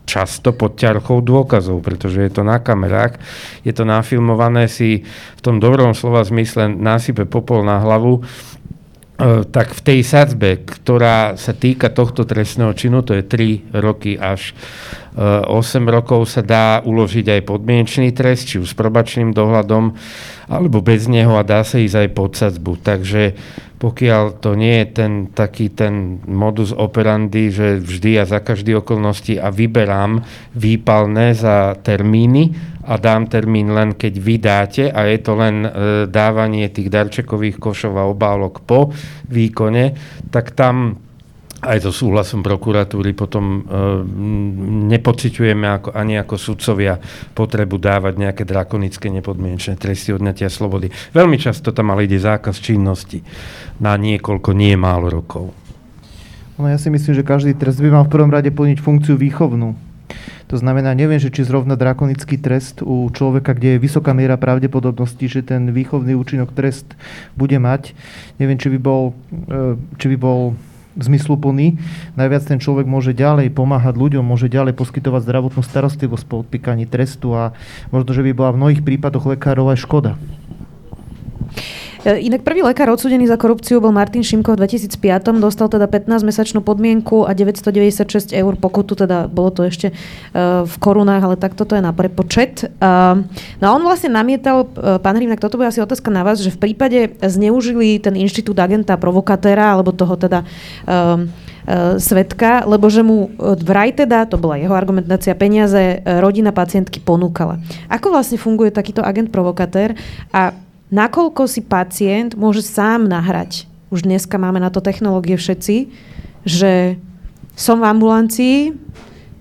Speaker 5: často pod ťarchou dôkazov, pretože je to na kamerách, je to nafilmované si v tom dobrom slova zmysle násype popol na hlavu, tak v tej sadzbe, ktorá sa týka tohto trestného činu, to je 3 roky až 8 e, rokov, sa dá uložiť aj podmienečný trest, či už s probačným dohľadom, alebo bez neho a dá sa ísť aj pod sadzbu. Takže pokiaľ to nie je ten taký ten modus operandi, že vždy a za každý okolnosti a vyberám výpalné za termíny, a dám termín len keď vydáte a je to len e, dávanie tých darčekových košov a obálok po výkone, tak tam aj so súhlasom prokuratúry potom e, nepociťujeme ako, ani ako sudcovia potrebu dávať nejaké drakonické nepodmienečné tresty odňatia slobody. Veľmi často tam ale ide zákaz činnosti na niekoľko, nie málo rokov.
Speaker 4: No ja si myslím, že každý trest by mal v prvom rade plniť funkciu výchovnú. To znamená, neviem, že či zrovna drakonický trest u človeka, kde je vysoká miera pravdepodobnosti, že ten výchovný účinok trest bude mať, neviem, či by bol, e, či by bol zmysluplný. Najviac ten človek môže ďalej pomáhať ľuďom, môže ďalej poskytovať zdravotnú starostlivosť po odpíkaní trestu a možno, že by bola v mnohých prípadoch lekárov aj škoda.
Speaker 1: E, inak prvý lekár odsudený za korupciu bol Martin Šimko v 2005. Dostal teda 15-mesačnú podmienku a 996 eur pokutu, teda bolo to ešte uh, v korunách, ale tak toto je na prepočet. Uh, no a on vlastne namietal, pán Hrivnak, toto bude asi otázka na vás, že v prípade zneužili ten inštitút agenta provokatéra, alebo toho teda svetka, lebo že mu vraj teda, to bola jeho argumentácia, peniaze rodina pacientky ponúkala. Ako vlastne funguje takýto agent provokatér a nakoľko si pacient môže sám nahrať. Už dneska máme na to technológie všetci, že som v ambulancii,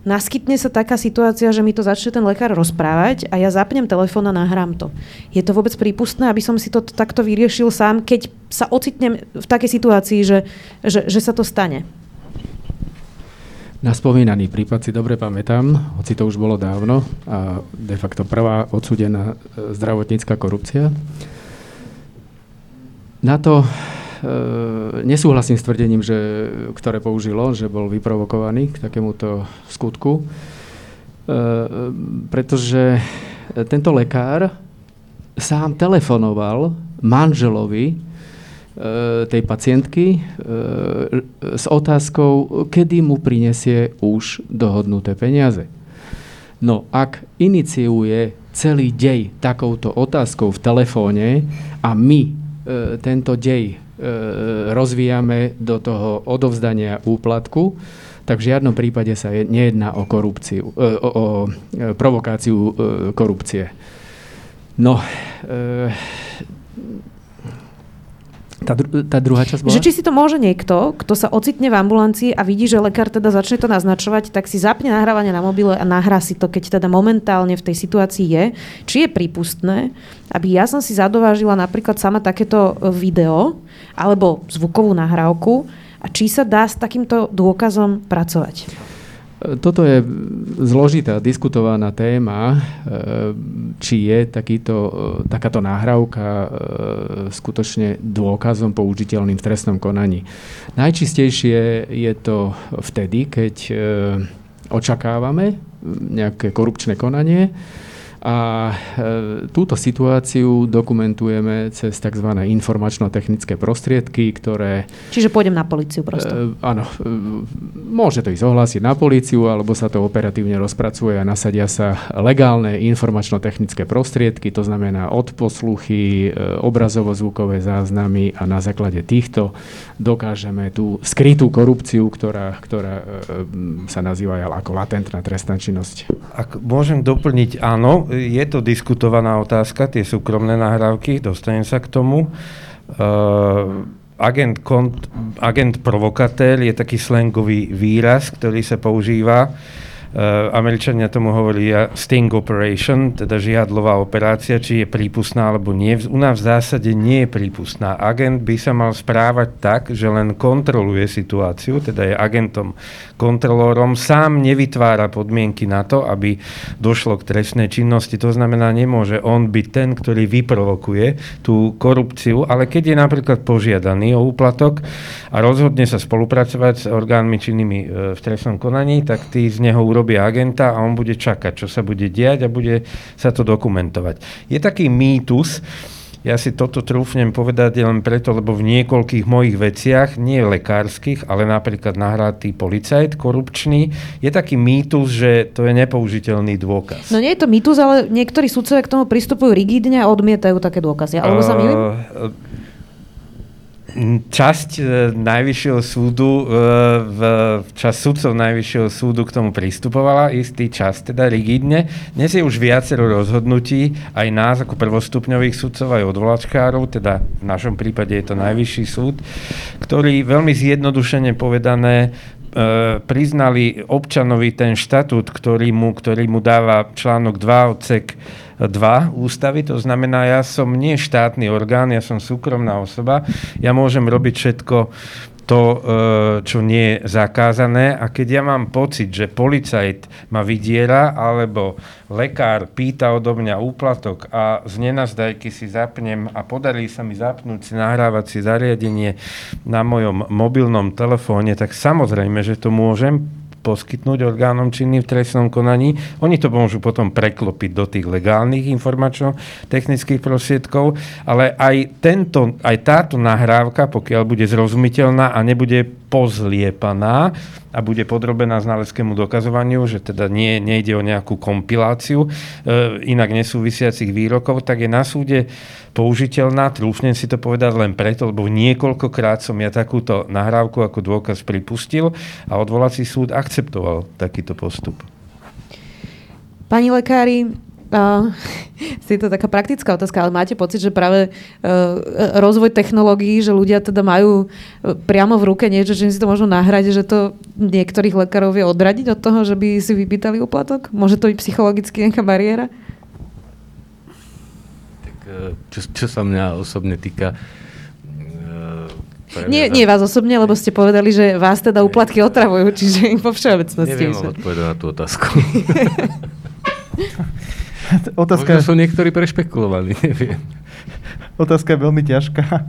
Speaker 1: naskytne sa taká situácia, že mi to začne ten lekár rozprávať a ja zapnem telefón a nahrám to. Je to vôbec prípustné, aby som si to takto vyriešil sám, keď sa ocitnem v takej situácii, že, že, že sa to stane?
Speaker 3: Na spomínaný prípad si dobre pamätám, hoci to už bolo dávno a de facto prvá odsudená e, zdravotnícka korupcia. Na to e, nesúhlasím s tvrdením, že, ktoré použilo, že bol vyprovokovaný k takémuto skutku, e, pretože tento lekár sám telefonoval manželovi e, tej pacientky e, s otázkou, kedy mu prinesie už dohodnuté peniaze. No ak iniciuje celý dej takouto otázkou v telefóne a my tento dej e, rozvíjame do toho odovzdania úplatku, tak v žiadnom prípade sa nejedná o korupciu, e, o, o provokáciu korupcie. No, tá, dru- tá druhá časť bola?
Speaker 1: Že či si to môže niekto, kto sa ocitne v ambulancii a vidí, že lekár teda začne to naznačovať, tak si zapne nahrávanie na mobile a nahrá si to, keď teda momentálne v tej situácii je. Či je prípustné, aby ja som si zadovážila napríklad sama takéto e, video alebo zvukovú nahrávku a či sa dá s takýmto dôkazom pracovať?
Speaker 3: Toto je zložitá, diskutovaná téma, e, či je takýto, e, takáto náhrávka e, skutočne dôkazom použiteľným v trestnom konaní. Najčistejšie je to vtedy, keď očakávame nejaké korupčné konanie, a e, túto situáciu dokumentujeme cez tzv. informačno-technické prostriedky, ktoré...
Speaker 1: Čiže pôjdem na policiu prosto.
Speaker 3: E, áno, e, môže to ísť ohlásiť na policiu, alebo sa to operatívne rozpracuje a nasadia sa legálne informačno-technické prostriedky, to znamená odposluchy, obrazovo-zvukové záznamy a na základe týchto dokážeme tú skrytú korupciu, ktorá, ktorá sa nazýva ako latentná trestná činnosť.
Speaker 5: Ak môžem doplniť, áno, je to diskutovaná otázka, tie súkromné nahrávky, dostanem sa k tomu. Uh, agent, kont, agent provokatér je taký slangový výraz, ktorý sa používa Eh, Američania tomu hovoria sting operation, teda žiadlová operácia, či je prípustná alebo nie. U nás v zásade nie je prípustná. Agent by sa mal správať tak, že len kontroluje situáciu, teda je agentom, kontrolórom, sám nevytvára podmienky na to, aby došlo k trestnej činnosti. To znamená, nemôže on byť ten, ktorý vyprovokuje tú korupciu, ale keď je napríklad požiadaný o úplatok a rozhodne sa spolupracovať s orgánmi činnými eh, v trestnom konaní, tak tí z neho urobí urobia agenta a on bude čakať, čo sa bude diať a bude sa to dokumentovať. Je taký mýtus, ja si toto trúfnem povedať len preto, lebo v niekoľkých mojich veciach, nie lekárskych, ale napríklad nahratý policajt korupčný, je taký mýtus, že to je nepoužiteľný dôkaz.
Speaker 1: No nie je to mýtus, ale niektorí sudcovia k tomu pristupujú rigidne a odmietajú také dôkazy. Alebo sa milím? Uh,
Speaker 5: časť e, Najvyššieho súdu, e, v, časť sudcov Najvyššieho súdu k tomu pristupovala, istý čas teda rigidne. Dnes je už viacero rozhodnutí, aj nás ako prvostupňových sudcov, aj odvolačkárov, teda v našom prípade je to Najvyšší súd, ktorý veľmi zjednodušene povedané priznali občanovi ten štatút, ktorý mu, ktorý mu dáva článok 2 odsek 2 ústavy, to znamená, ja som nie štátny orgán, ja som súkromná osoba, ja môžem robiť všetko to, e, čo nie je zakázané. A keď ja mám pocit, že policajt ma vydiera, alebo lekár pýta odo mňa úplatok a z nenazdajky si zapnem a podarí sa mi zapnúť si nahrávacie zariadenie na mojom mobilnom telefóne, tak samozrejme, že to môžem, poskytnúť orgánom činným v trestnom konaní. Oni to môžu potom preklopiť do tých legálnych informačno-technických prostriedkov, ale aj, tento, aj táto nahrávka, pokiaľ bude zrozumiteľná a nebude pozliepaná, a bude podrobená znaleckému dokazovaniu, že teda nie, nejde o nejakú kompiláciu e, inak nesúvisiacich výrokov, tak je na súde použiteľná. Trúfnem si to povedať len preto, lebo niekoľkokrát som ja takúto nahrávku ako dôkaz pripustil a odvolací súd akceptoval takýto postup.
Speaker 1: Pani lekári, Uh, je to taká praktická otázka, ale máte pocit, že práve uh, rozvoj technológií, že ľudia teda majú uh, priamo v ruke niečo, že si to môžu nahrať, že to niektorých lekárov vie odradiť od toho, že by si vypýtali uplatok? Môže to byť psychologicky nejaká bariéra?
Speaker 2: Tak, uh, čo, čo sa mňa osobne týka,
Speaker 1: uh, nie, nie vás osobne, lebo ste povedali, že vás teda úplatky otravujú, čiže im po všeobecnosti.
Speaker 2: Neviem odpovedať na tú otázku.
Speaker 4: Otázka...
Speaker 2: Možno sú niektorí prešpekulovaní, neviem.
Speaker 4: Otázka je veľmi ťažká.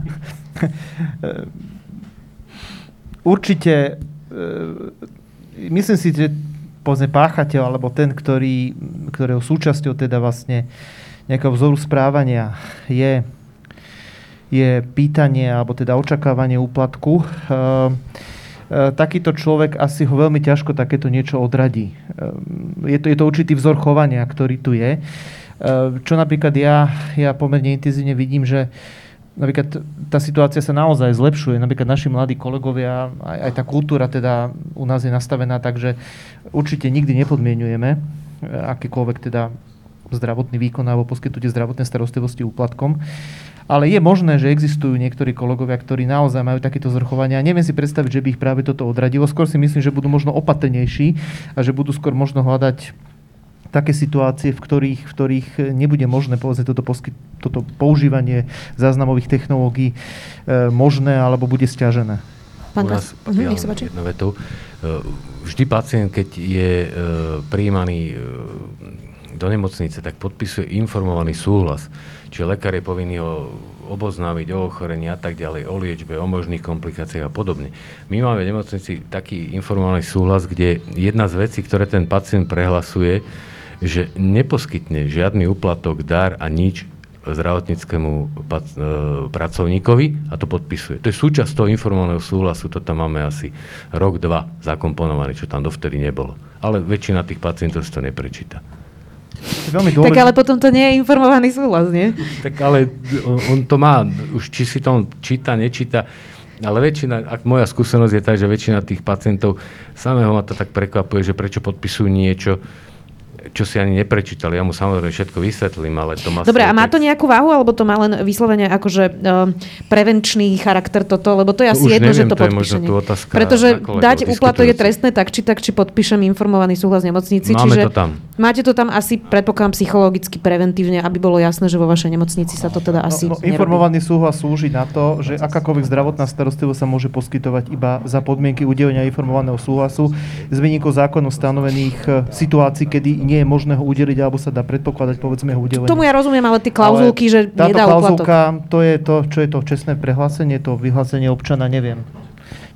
Speaker 4: Určite, e, myslím si, že povedzme páchateľ, alebo ten, ktorý, ktorého súčasťou teda vlastne nejakého vzoru správania je, je pýtanie alebo teda očakávanie úplatku, uh, takýto človek asi ho veľmi ťažko takéto niečo odradí. E, je to, je to určitý vzor chovania, ktorý tu je. E, čo napríklad ja, ja pomerne intenzívne vidím, že napríklad tá situácia sa naozaj zlepšuje. Napríklad naši mladí kolegovia, aj, aj tá kultúra teda u nás je nastavená tak, že určite nikdy nepodmienujeme akýkoľvek teda zdravotný výkon alebo poskytnutie zdravotnej starostlivosti úplatkom. Ale je možné, že existujú niektorí kolegovia, ktorí naozaj majú takéto zrchovania. Neviem si predstaviť, že by ich práve toto odradilo. Skôr si myslím, že budú možno opatrnejší a že budú skôr možno hľadať také situácie, v ktorých, v ktorých nebude možné povedzme, toto, posky, toto používanie záznamových technológií e, možné alebo bude stiažené.
Speaker 2: Pán nás, uh-huh, nech sa páči. Jednu vetu. E, vždy pacient, keď je e, prijímaný e, do nemocnice, tak podpisuje informovaný súhlas. Čiže lekár je povinný ho oboznámiť o ochorení a tak ďalej, o liečbe, o možných komplikáciách a podobne. My máme v nemocnici taký informovaný súhlas, kde jedna z vecí, ktoré ten pacient prehlasuje, že neposkytne žiadny úplatok, dar a nič zdravotníckému e, pracovníkovi a to podpisuje. To je súčasť toho informovaného súhlasu, to tam máme asi rok, dva zakomponovaný, čo tam dovtedy nebolo. Ale väčšina tých pacientov si to neprečíta.
Speaker 1: Veľmi dôležité. Tak ale potom to nie je informovaný súhlas, nie?
Speaker 2: Tak ale on, to má, už či si to on číta, nečíta, ale väčšina, ak moja skúsenosť je tá, že väčšina tých pacientov, samého ma to tak prekvapuje, že prečo podpisujú niečo, čo si ani neprečítal. Ja mu samozrejme všetko vysvetlím, ale to má...
Speaker 1: Dobre, a má to nejakú váhu, alebo to má len vyslovene akože uh, prevenčný charakter toto? Lebo to je asi jedno,
Speaker 2: neviem,
Speaker 1: že to,
Speaker 2: to
Speaker 1: podpíšenie.
Speaker 2: otázka
Speaker 1: Pretože dať úplatok je trestné tak, či tak, či podpíšem informovaný súhlas nemocnici.
Speaker 2: Máme
Speaker 1: čiže
Speaker 2: to tam.
Speaker 1: Máte to tam asi, predpokladám, psychologicky preventívne, aby bolo jasné, že vo vašej nemocnici sa to teda
Speaker 4: no,
Speaker 1: asi
Speaker 4: no, no, Informovaný súhlas slúži na to, že akákoľvek zdravotná starostlivosť sa môže poskytovať iba za podmienky udelenia informovaného súhlasu s výnikou zákonu stanovených e, situácií, kedy nie je možné ho udeliť alebo sa dá predpokladať povedzme ho udelenie.
Speaker 1: Tomu ja rozumiem, ale tie klauzulky, ale že nedá
Speaker 4: klauzulka, to je to, čo je to čestné prehlásenie, to vyhlásenie občana, neviem.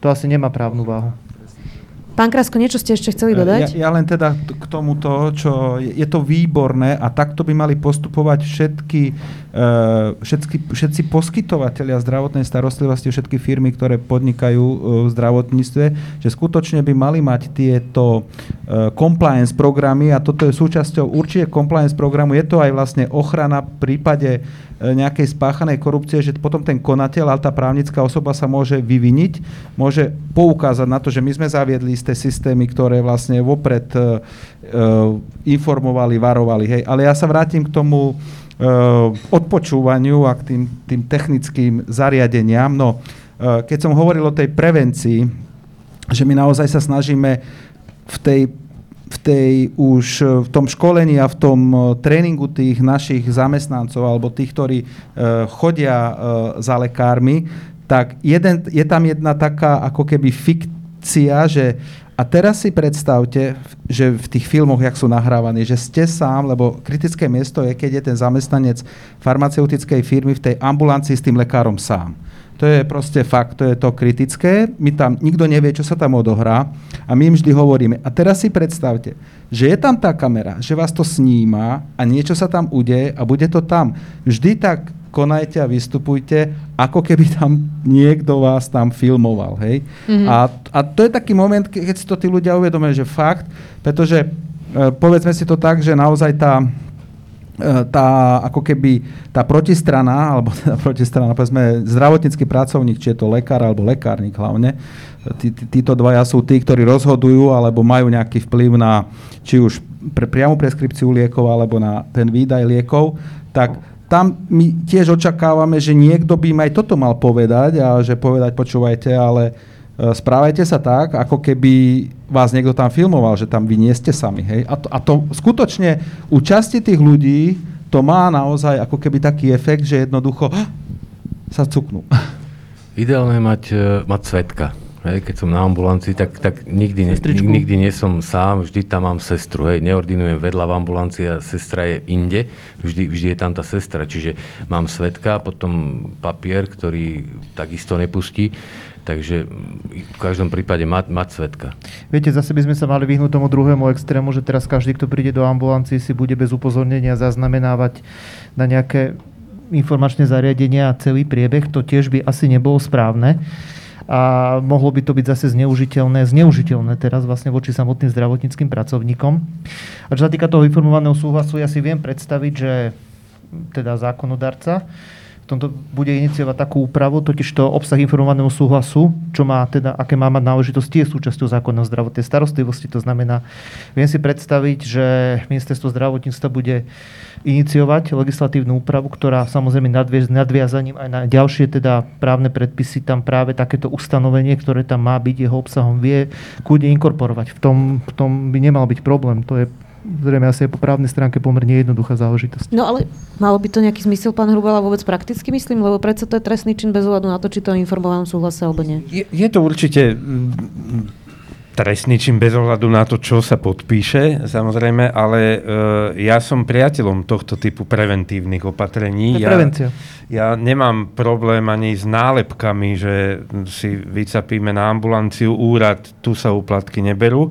Speaker 4: To asi nemá právnu váhu.
Speaker 1: Pán Krasko, niečo ste ešte chceli dodať?
Speaker 6: Ja, ja len teda k tomuto, čo je to výborné a takto by mali postupovať všetky, uh, všetky, všetci poskytovateľia zdravotnej starostlivosti, všetky firmy, ktoré podnikajú uh, v zdravotníctve, že skutočne by mali mať tieto uh, compliance programy a toto je súčasťou určite compliance programu. Je to aj vlastne ochrana v prípade E, nejakej spáchanej korupcie, že potom ten konateľ, ale tá právnická osoba sa môže vyviniť, môže poukázať na to, že my sme zaviedli isté systémy, ktoré vlastne vopred uh, informovali, varovali. Hej. Ale ja sa vrátim k tomu odpočúvaniu a k tým, tým technickým zariadeniam. No, keď som hovoril o tej prevencii, že my naozaj sa snažíme v tej v, tej, už e, v tom školení a v tom e, tréningu tých našich zamestnancov alebo tých, ktorí uh, chodia za lekármi, tak jeden, je tam jedna taká ako keby fikcia, že a teraz si predstavte, že v tých filmoch, jak sú nahrávaní, že ste sám, lebo kritické miesto je, keď je ten zamestnanec farmaceutickej firmy v tej ambulancii s tým lekárom sám. To je proste fakt, to je to kritické. My tam, nikto nevie, čo sa tam odohrá a my im vždy hovoríme. A teraz si predstavte, že je tam tá kamera, že vás to sníma a niečo sa tam udeje a bude to tam. Vždy tak konajte a vystupujte, ako keby tam niekto vás tam filmoval. Hej? Mm-hmm. A, a to je taký moment, keď si to tí ľudia uvedomujú, že fakt, pretože e, povedzme si to tak, že naozaj tá, tá ako keby tá protistrana, alebo teda protistrana, povedzme, zdravotnícky pracovník, či je to lekár alebo lekárnik hlavne, tí, tí, títo dvaja sú tí, ktorí rozhodujú alebo majú nejaký vplyv na či už pre priamu preskripciu liekov alebo na ten výdaj liekov, tak tam my tiež očakávame, že niekto by im aj toto mal povedať a že povedať, počúvajte, ale správajte sa tak, ako keby vás niekto tam filmoval, že tam vy nie ste sami. Hej? A, to, a to skutočne u časti tých ľudí to má naozaj ako keby taký efekt, že jednoducho sa cuknú.
Speaker 2: Ideálne je mať, e, mať svetka. Hej, keď som na ambulancii, tak, tak nikdy, ne, nikdy nie som sám, vždy tam mám sestru. Hej, neordinujem vedľa v ambulancii a sestra je inde, vždy, vždy je tam tá sestra. Čiže mám svetka, potom papier, ktorý takisto nepustí. Takže v každom prípade mať, mať svetka.
Speaker 4: Viete, zase by sme sa mali vyhnúť tomu druhému extrému, že teraz každý, kto príde do ambulancii, si bude bez upozornenia zaznamenávať na nejaké informačné zariadenia a celý priebeh. To tiež by asi nebolo správne a mohlo by to byť zase zneužiteľné, zneužiteľné teraz vlastne voči samotným zdravotníckým pracovníkom. A čo sa týka toho informovaného súhlasu, ja si viem predstaviť, že teda zákonodarca tomto bude iniciovať takú úpravu, totiž to obsah informovaného súhlasu, čo má teda, aké má mať náležitosti, je súčasťou zákona o zdravotnej starostlivosti. To znamená, viem si predstaviť, že ministerstvo zdravotníctva bude iniciovať legislatívnu úpravu, ktorá samozrejme nadviaz, nadviazaním aj na ďalšie teda právne predpisy tam práve takéto ustanovenie, ktoré tam má byť jeho obsahom, vie kľudne inkorporovať. V tom, v tom by nemal byť problém. To je zrejme asi aj po právnej stránke pomerne jednoduchá záležitosť.
Speaker 1: No ale malo by to nejaký zmysel, pán Hrubala, vôbec prakticky myslím, lebo predsa to je trestný čin bez ohľadu na to, či to informovanom súhlase alebo nie.
Speaker 5: Je, je to určite trestný čin bez ohľadu na to, čo sa podpíše, samozrejme, ale uh, ja som priateľom tohto typu preventívnych opatrení.
Speaker 4: Ja,
Speaker 5: ja nemám problém ani s nálepkami, že si vycapíme na ambulanciu úrad, tu sa úplatky neberú.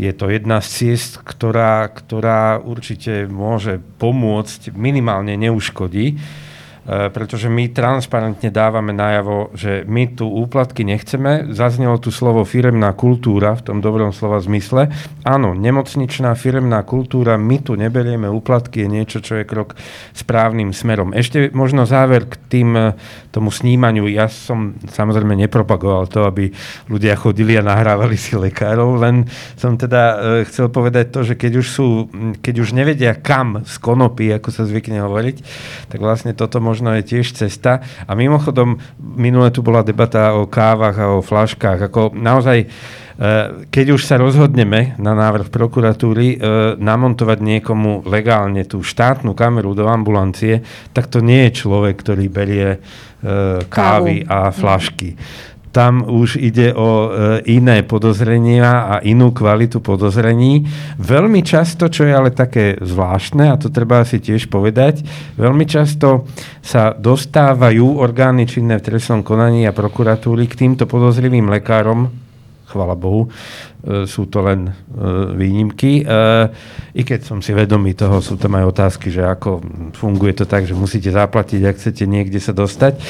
Speaker 5: Je to jedna z ciest, ktorá, ktorá určite môže pomôcť, minimálne neuškodí. E, pretože my transparentne dávame najavo, že my tu úplatky nechceme. Zaznelo tu slovo firemná kultúra v tom dobrom slova zmysle. Áno, nemocničná firemná kultúra, my tu neberieme úplatky, je niečo, čo je krok správnym smerom. Ešte možno záver k tým, e, tomu snímaniu. Ja som samozrejme nepropagoval to, aby ľudia chodili a nahrávali si lekárov, len som teda e, chcel povedať to, že keď už, sú, keď už nevedia kam z konopy, ako sa zvykne hovoriť, tak vlastne toto možno je tiež cesta. A mimochodom, minule tu bola debata o kávach a o flaškách. Ako naozaj, e, keď už sa rozhodneme na návrh prokuratúry e, namontovať niekomu legálne tú štátnu kameru do ambulancie, tak to nie je človek, ktorý berie e, kávy a flašky tam už ide o e, iné podozrenia a inú kvalitu podozrení. Veľmi často, čo je ale také zvláštne, a to treba asi tiež povedať, veľmi často sa dostávajú orgány činné v trestnom konaní a prokuratúry k týmto podozrivým lekárom, chvala Bohu, e, sú to len e, výnimky. E, I keď som si vedomý toho, sú tam aj otázky, že ako funguje to tak, že musíte zaplatiť, ak chcete niekde sa dostať.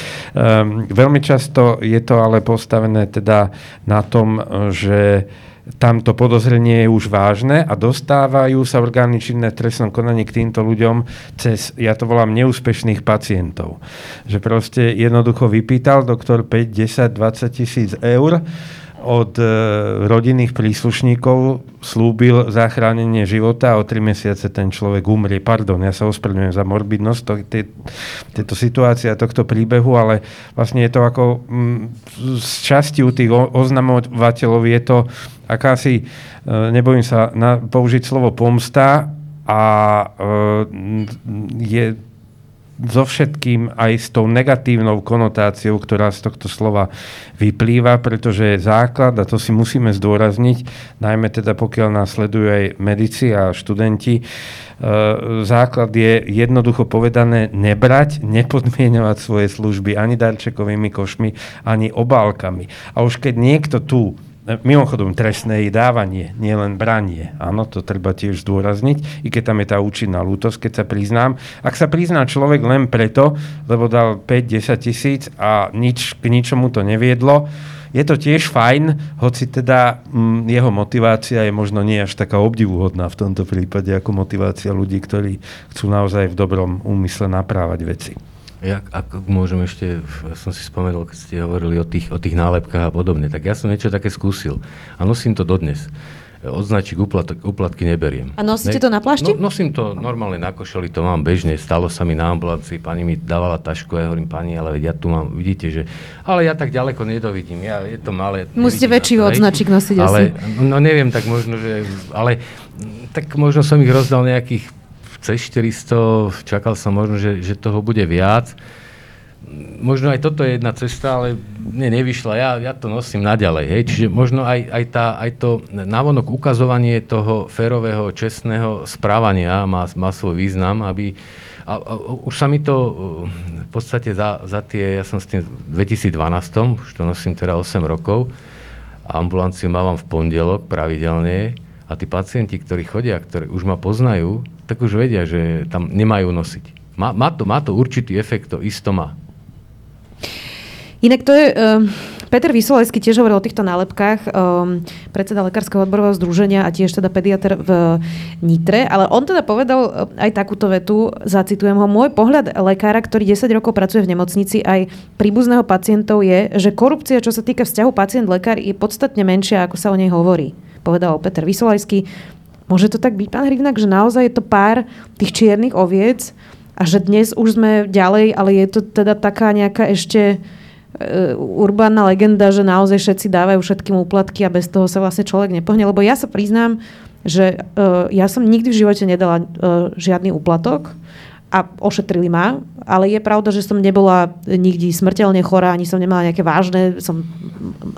Speaker 5: Veľmi často je to ale postavené teda na tom, že tamto podozrenie je už vážne a dostávajú sa orgány činné v trestnom konaní k týmto ľuďom cez, ja to volám, neúspešných pacientov. Že proste jednoducho vypýtal doktor 5, 10, 20 tisíc eur, od e, rodinných príslušníkov slúbil zachránenie života a o tri mesiace ten človek umrie. Pardon, ja sa ospravedlňujem za morbidnosť to, tej, tejto situácie a tohto príbehu, ale vlastne je to ako mm, z časti u tých oznamovateľov je to akási, e, nebojím sa na, použiť slovo pomsta a e, je so všetkým aj s tou negatívnou konotáciou, ktorá z tohto slova vyplýva, pretože základ, a to si musíme zdôrazniť, najmä teda pokiaľ nás sledujú aj medici a študenti, e, základ je jednoducho povedané nebrať, nepodmienovať svoje služby ani darčekovými košmi, ani obálkami. A už keď niekto tu Mimochodom, trestné je dávanie, nielen branie. Áno, to treba tiež zdôrazniť, i keď tam je tá účinná lútosť, keď sa priznám. Ak sa prizná človek len preto, lebo dal 5-10 tisíc a nič, k ničomu to neviedlo, je to tiež fajn, hoci teda m, mm, jeho motivácia je možno nie až taká obdivuhodná v tomto prípade ako motivácia ľudí, ktorí chcú naozaj v dobrom úmysle naprávať veci.
Speaker 2: Ja, ak môžem ešte, ja som si spomenul, keď ste hovorili o tých, o tých nálepkách a podobne, tak ja som niečo také skúsil a nosím to dodnes. Odznačík uplat, uplatky neberiem.
Speaker 1: A nosíte ne, to na plášti?
Speaker 2: No, nosím to normálne na košeli, to mám bežne. Stalo sa mi na ambulancii, pani mi dávala tašku ja hovorím, pani, ale ja tu mám, vidíte, že... Ale ja tak ďaleko nedovidím, ja, je to malé.
Speaker 1: Musíte väčší to, odznáčik nosiť
Speaker 2: ale,
Speaker 1: asi.
Speaker 2: No neviem, tak možno, že... Ale tak možno som ich rozdal nejakých cez 400, čakal som možno, že, že toho bude viac. Možno aj toto je jedna cesta, ale mne nevyšla. Ja, ja to nosím naďalej. Hej. Čiže možno aj, aj, tá, aj to navonok ukazovanie toho férového, čestného správania má, má svoj význam, aby, a, a, už sa mi to v podstate za, za tie, ja som s tým v 2012, už to nosím teda 8 rokov, ambulanciu mávam v pondelok pravidelne a tí pacienti, ktorí chodia, ktorí už ma poznajú, tak už vedia, že tam nemajú nosiť. Má, má, to, má to určitý efekt, to isto má.
Speaker 1: Inak to je... Uh, Peter Vysolajský tiež hovoril o týchto nálepkách, um, predseda Lekárskeho odborového združenia a tiež teda pediatr v Nitre, ale on teda povedal aj takúto vetu, zacitujem ho, môj pohľad lekára, ktorý 10 rokov pracuje v nemocnici aj príbuzného pacientov je, že korupcia, čo sa týka vzťahu pacient-lekár, je podstatne menšia, ako sa o nej hovorí. Povedal Peter Vysolajský. Môže to tak byť, pán Hrivnak, že naozaj je to pár tých čiernych oviec a že dnes už sme ďalej, ale je to teda taká nejaká ešte e, urbánna legenda, že naozaj všetci dávajú všetkým úplatky a bez toho sa vlastne človek nepohne. Lebo ja sa priznám, že uh, ja som nikdy v živote nedala uh, žiadny úplatok a ošetrili ma, ale je pravda, že som nebola nikdy smrteľne chorá, ani som nemala nejaké vážne, som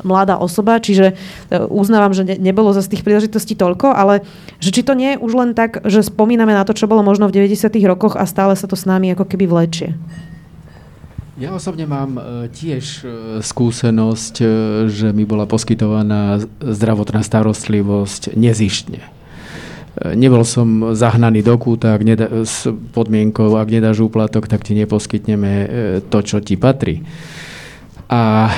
Speaker 1: mladá osoba, čiže e, uznávam, že ne, nebolo z tých príležitostí toľko, ale že či to nie je už len tak, že spomíname na to, čo bolo možno v 90. rokoch a stále sa to s nami ako keby vlečie.
Speaker 3: Ja osobne mám e, tiež e, skúsenosť, že mi bola poskytovaná zdravotná starostlivosť nezištne nebol som zahnaný do kúta ak nedá, s podmienkou, ak nedáš úplatok, tak ti neposkytneme to, čo ti patrí. A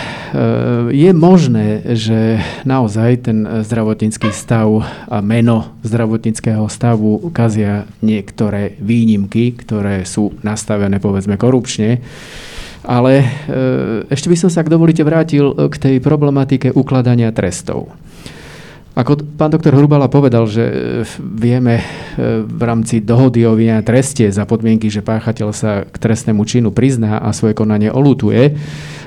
Speaker 3: je možné, že naozaj ten zdravotnícky stav a meno zdravotníckého stavu ukazia niektoré výnimky, ktoré sú nastavené povedzme korupčne. Ale ešte by som sa, ak dovolíte, vrátil k tej problematike ukladania trestov. Ako pán doktor Hrubala povedal, že e, vieme e, v rámci dohody o vine treste za podmienky, že páchateľ sa k trestnému činu prizná a svoje konanie olutuje,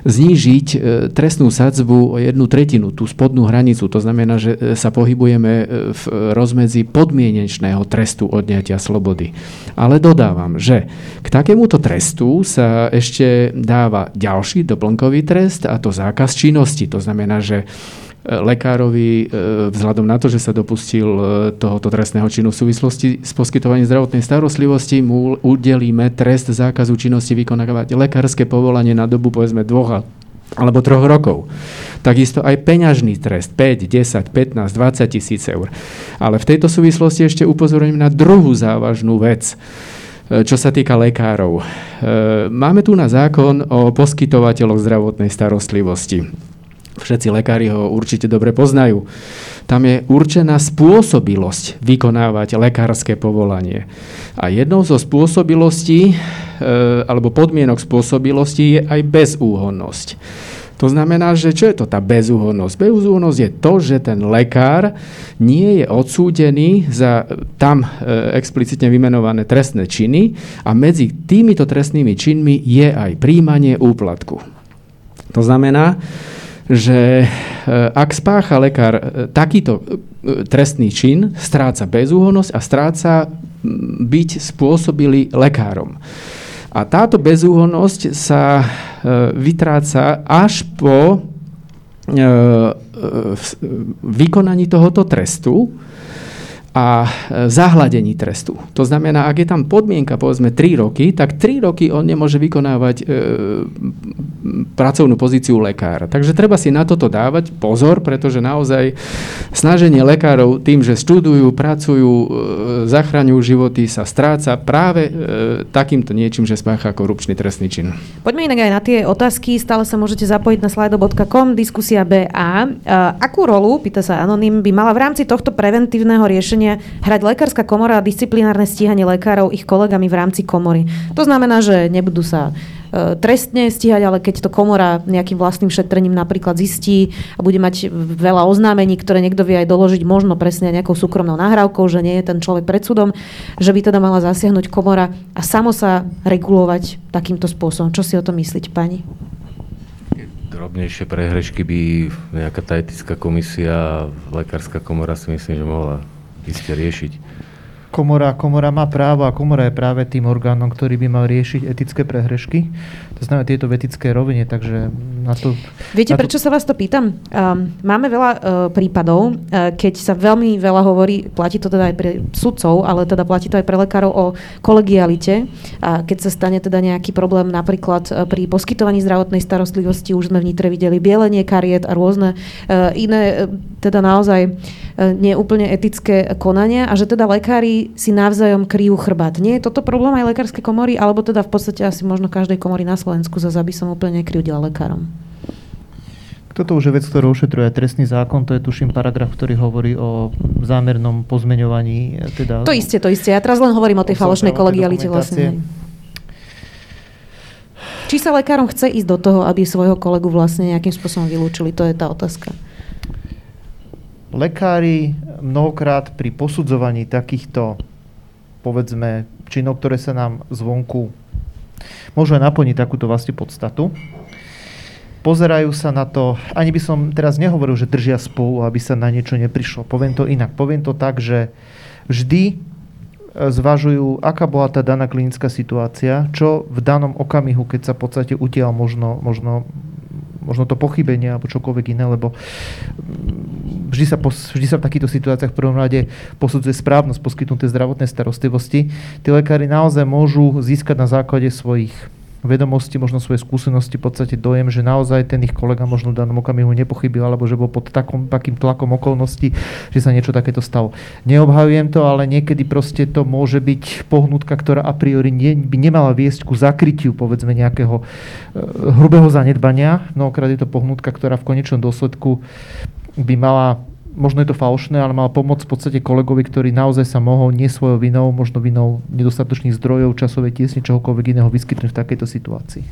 Speaker 3: znížiť e, trestnú sadzbu o jednu tretinu, tú spodnú hranicu. To znamená, že sa pohybujeme v rozmedzi podmienečného trestu odňatia slobody. Ale dodávam, že k takémuto trestu sa ešte dáva ďalší doplnkový trest a to zákaz činnosti. To znamená, že lekárovi e, vzhľadom na to, že sa dopustil e, tohoto trestného činu v súvislosti s poskytovaním zdravotnej starostlivosti, mu udelíme trest zákazu činnosti vykonávať lekárske povolanie na dobu povedzme dvoch alebo troch rokov. Takisto aj peňažný trest 5, 10, 15, 20 tisíc eur. Ale v tejto súvislosti ešte upozorňujem na druhú závažnú vec e, čo sa týka lekárov. Máme tu na zákon o poskytovateľoch zdravotnej starostlivosti. Všetci lekári ho určite dobre poznajú. Tam je určená spôsobilosť vykonávať lekárske povolanie. A jednou zo spôsobilostí e, alebo podmienok spôsobilosti je aj bezúhonnosť. To znamená, že čo je to tá bezúhonnosť? Bezúhonnosť je to, že ten lekár nie je odsúdený za tam e, explicitne vymenované trestné činy a medzi týmito trestnými činmi je aj príjmanie úplatku. To znamená, že e, ak spácha lekár e, takýto e, trestný čin, stráca bezúhonnosť a stráca byť spôsobili lekárom. A táto bezúhonnosť sa vytráca až po vykonaní tohoto trestu, a e, zahladení trestu. To znamená, ak je tam podmienka povedzme 3 roky, tak 3 roky on nemôže vykonávať e, pracovnú pozíciu lekára. Takže treba si na toto dávať pozor, pretože naozaj snaženie lekárov tým, že študujú, pracujú, e, zachraňujú životy, sa stráca práve e, takýmto niečím, že spácha korupčný trestný čin.
Speaker 1: Poďme inak aj na tie otázky. Stále sa môžete zapojiť na slido.com, diskusia BA. E, akú rolu, pýta sa Anonym, by mala v rámci tohto preventívneho riešenia stíhania hrať lekárska komora a disciplinárne stíhanie lekárov ich kolegami v rámci komory. To znamená, že nebudú sa e, trestne stíhať, ale keď to komora nejakým vlastným šetrením napríklad zistí a bude mať veľa oznámení, ktoré niekto vie aj doložiť možno presne nejakou súkromnou nahrávkou, že nie je ten človek pred súdom, že by teda mala zasiahnuť komora a samo sa regulovať takýmto spôsobom. Čo si o tom myslíte, pani?
Speaker 2: Drobnejšie prehrešky by nejaká tá etická komisia, lekárska komora si myslím, že mohla iste riešiť.
Speaker 4: Komora, komora má právo a komora je práve tým orgánom, ktorý by mal riešiť etické prehrešky. To znamená tieto v etické rovine, takže na to...
Speaker 1: Viete,
Speaker 4: na
Speaker 1: to... prečo sa vás to pýtam? Um, máme veľa uh, prípadov, uh, keď sa veľmi veľa hovorí, platí to teda aj pre sudcov, ale teda platí to aj pre lekárov o kolegialite. A keď sa stane teda nejaký problém napríklad uh, pri poskytovaní zdravotnej starostlivosti, už sme v Nitre videli bielenie kariet a rôzne uh, iné, uh, teda naozaj uh, neúplne etické konania a že teda lekári si navzájom kryjú chrbát. Nie je toto problém aj lekárskej komory, alebo teda v podstate asi možno každej komory na Slovensku, za aby som úplne nekryudila lekárom?
Speaker 4: Toto už je vec, ktorú ošetruje trestný zákon, to je tuším paragraf, ktorý hovorí o zámernom pozmeňovaní. Teda
Speaker 1: to isté, to isté. Ja teraz len hovorím o tej falošnej kolegialite vlastne. Či sa lekárom chce ísť do toho, aby svojho kolegu vlastne nejakým spôsobom vylúčili? To je tá otázka.
Speaker 4: Lekári mnohokrát pri posudzovaní takýchto, povedzme, činov, ktoré sa nám zvonku môžu aj naplniť takúto vlastne podstatu, pozerajú sa na to, ani by som teraz nehovoril, že držia spolu, aby sa na niečo neprišlo. Poviem to inak. Poviem to tak, že vždy e, zvažujú, aká bola tá daná klinická situácia, čo v danom okamihu, keď sa v podstate utiaľ možno, možno možno to pochybenie alebo čokoľvek iné, lebo mm, vždy sa, vždy sa v takýchto situáciách v prvom rade posudzuje správnosť poskytnuté zdravotnej starostlivosti. Tí lekári naozaj môžu získať na základe svojich vedomosti, možno svoje skúsenosti, v podstate dojem, že naozaj ten ich kolega možno v danom okamihu nepochybil, alebo že bol pod takom, takým tlakom okolností, že sa niečo takéto stalo. Neobhajujem to, ale niekedy proste to môže byť pohnutka, ktorá a priori nie, by nemala viesť ku zakrytiu povedzme nejakého e, hrubého zanedbania. Mnohokrát je to pohnutka, ktorá v konečnom dôsledku by mala možno je to falšné, ale mal pomôcť v podstate kolegovi, ktorý naozaj sa mohol nie svojou vinou, možno vinou nedostatočných zdrojov, časovej tiesne, čohokoľvek iného vyskytnúť v takejto situácii.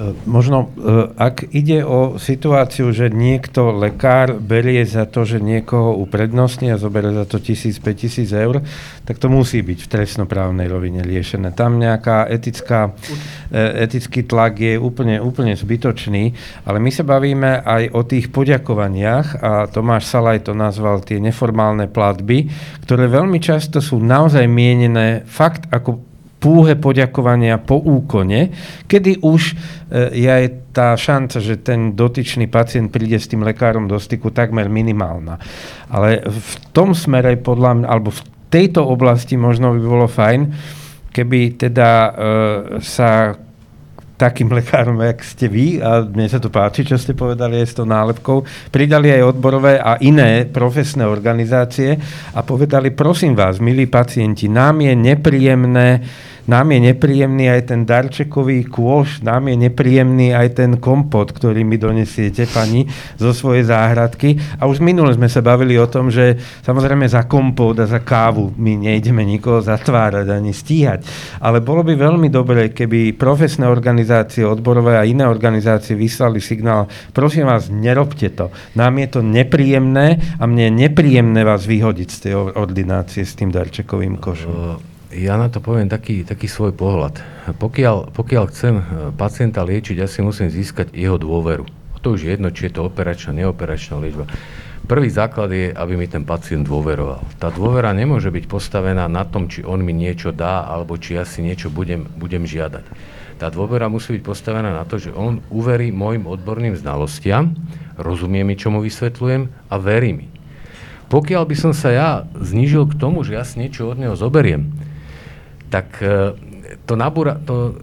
Speaker 5: E, možno, e, ak ide o situáciu, že niekto, lekár, berie za to, že niekoho uprednostní a zoberie za to 1000-5000 eur, tak to musí byť v trestnoprávnej rovine riešené. Tam nejaká etická, e, etický tlak je úplne, úplne zbytočný, ale my sa bavíme aj o tých poďakovaniach a Tomáš Salaj to nazval tie neformálne platby, ktoré veľmi často sú naozaj mienené fakt ako púhe poďakovania po úkone, kedy už e, je aj tá šanca, že ten dotyčný pacient príde s tým lekárom do styku takmer minimálna. Ale v tom smere podľa mňa, alebo v tejto oblasti možno by bolo fajn, keby teda e, sa takým lekárom, jak ste vy, a mne sa to páči, čo ste povedali aj s tou nálepkou, pridali aj odborové a iné profesné organizácie a povedali, prosím vás, milí pacienti, nám je nepríjemné nám je nepríjemný aj ten darčekový kôš, nám je nepríjemný aj ten kompot, ktorý mi donesiete, pani, zo svojej záhradky. A už minule sme sa bavili o tom, že samozrejme za kompot a za kávu my nejdeme nikoho zatvárať ani stíhať. Ale bolo by veľmi dobré, keby profesné organizácie, odborové a iné organizácie vyslali signál, prosím vás, nerobte to. Nám je to nepríjemné a mne je nepríjemné vás vyhodiť z tej ordinácie s tým darčekovým košom.
Speaker 2: Ja na to poviem taký, taký svoj pohľad. Pokiaľ, pokiaľ chcem e, pacienta liečiť, ja si musím získať jeho dôveru. To už je jedno, či je to operačná, neoperačná liečba. Prvý základ je, aby mi ten pacient dôveroval. Tá dôvera nemôže byť postavená na tom, či on mi niečo dá, alebo či ja si niečo budem, budem žiadať. Tá dôvera musí byť postavená na to, že on uverí môjim odborným znalostiam, rozumie mi, čo mu vysvetľujem a verí mi. Pokiaľ by som sa ja znížil k tomu, že ja si niečo od neho zoberiem, tak e, to nabúra, to,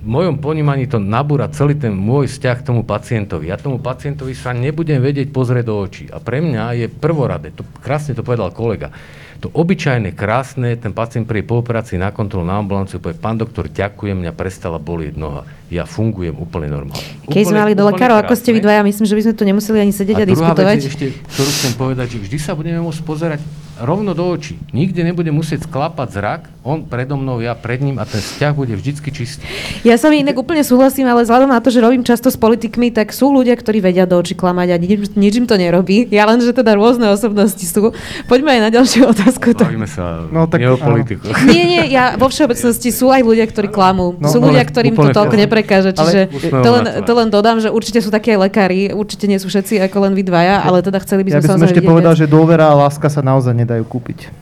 Speaker 2: v mojom ponímaní to nabúra celý ten môj vzťah k tomu pacientovi. Ja tomu pacientovi sa nebudem vedieť pozrieť do očí. A pre mňa je prvoradé, to, krásne to povedal kolega, to obyčajné, krásne, ten pacient pri po operácii na kontrolu na ambulanciu povie, pán doktor, ďakujem, mňa prestala bolieť noha. Ja fungujem úplne normálne.
Speaker 1: Keď sme mali do lekárov, ako ste vy dvaja, myslím, že by sme tu nemuseli ani sedieť a, a diskutovať.
Speaker 2: Vec ešte, ktorú chcem povedať, že vždy sa budeme môcť pozerať rovno do očí. Nikde nebude musieť sklapať zrak, on predo mnou, ja pred ním a ten vzťah bude vždycky čistý.
Speaker 1: Ja sa mi inak úplne súhlasím, ale vzhľadom na to, že robím často s politikmi, tak sú ľudia, ktorí vedia do očí klamať a nič, nič im to nerobí. Ja len, že teda rôzne osobnosti sú. Poďme aj na ďalšiu otázku.
Speaker 2: Bavíme sa no, tak, nie o politiku.
Speaker 1: Nie, nie, ja vo všeobecnosti sú aj ľudia, ktorí klamú. No, sú ľudia, ktorým to toľko neprekáže. Čiže to len, to len dodám, že určite sú také aj lekári, určite nie sú všetci ako len vy dvaja, ale teda chceli by sme
Speaker 4: ja by som ešte povedal, že dôvera a láska sa naozaj nedajú kúpiť.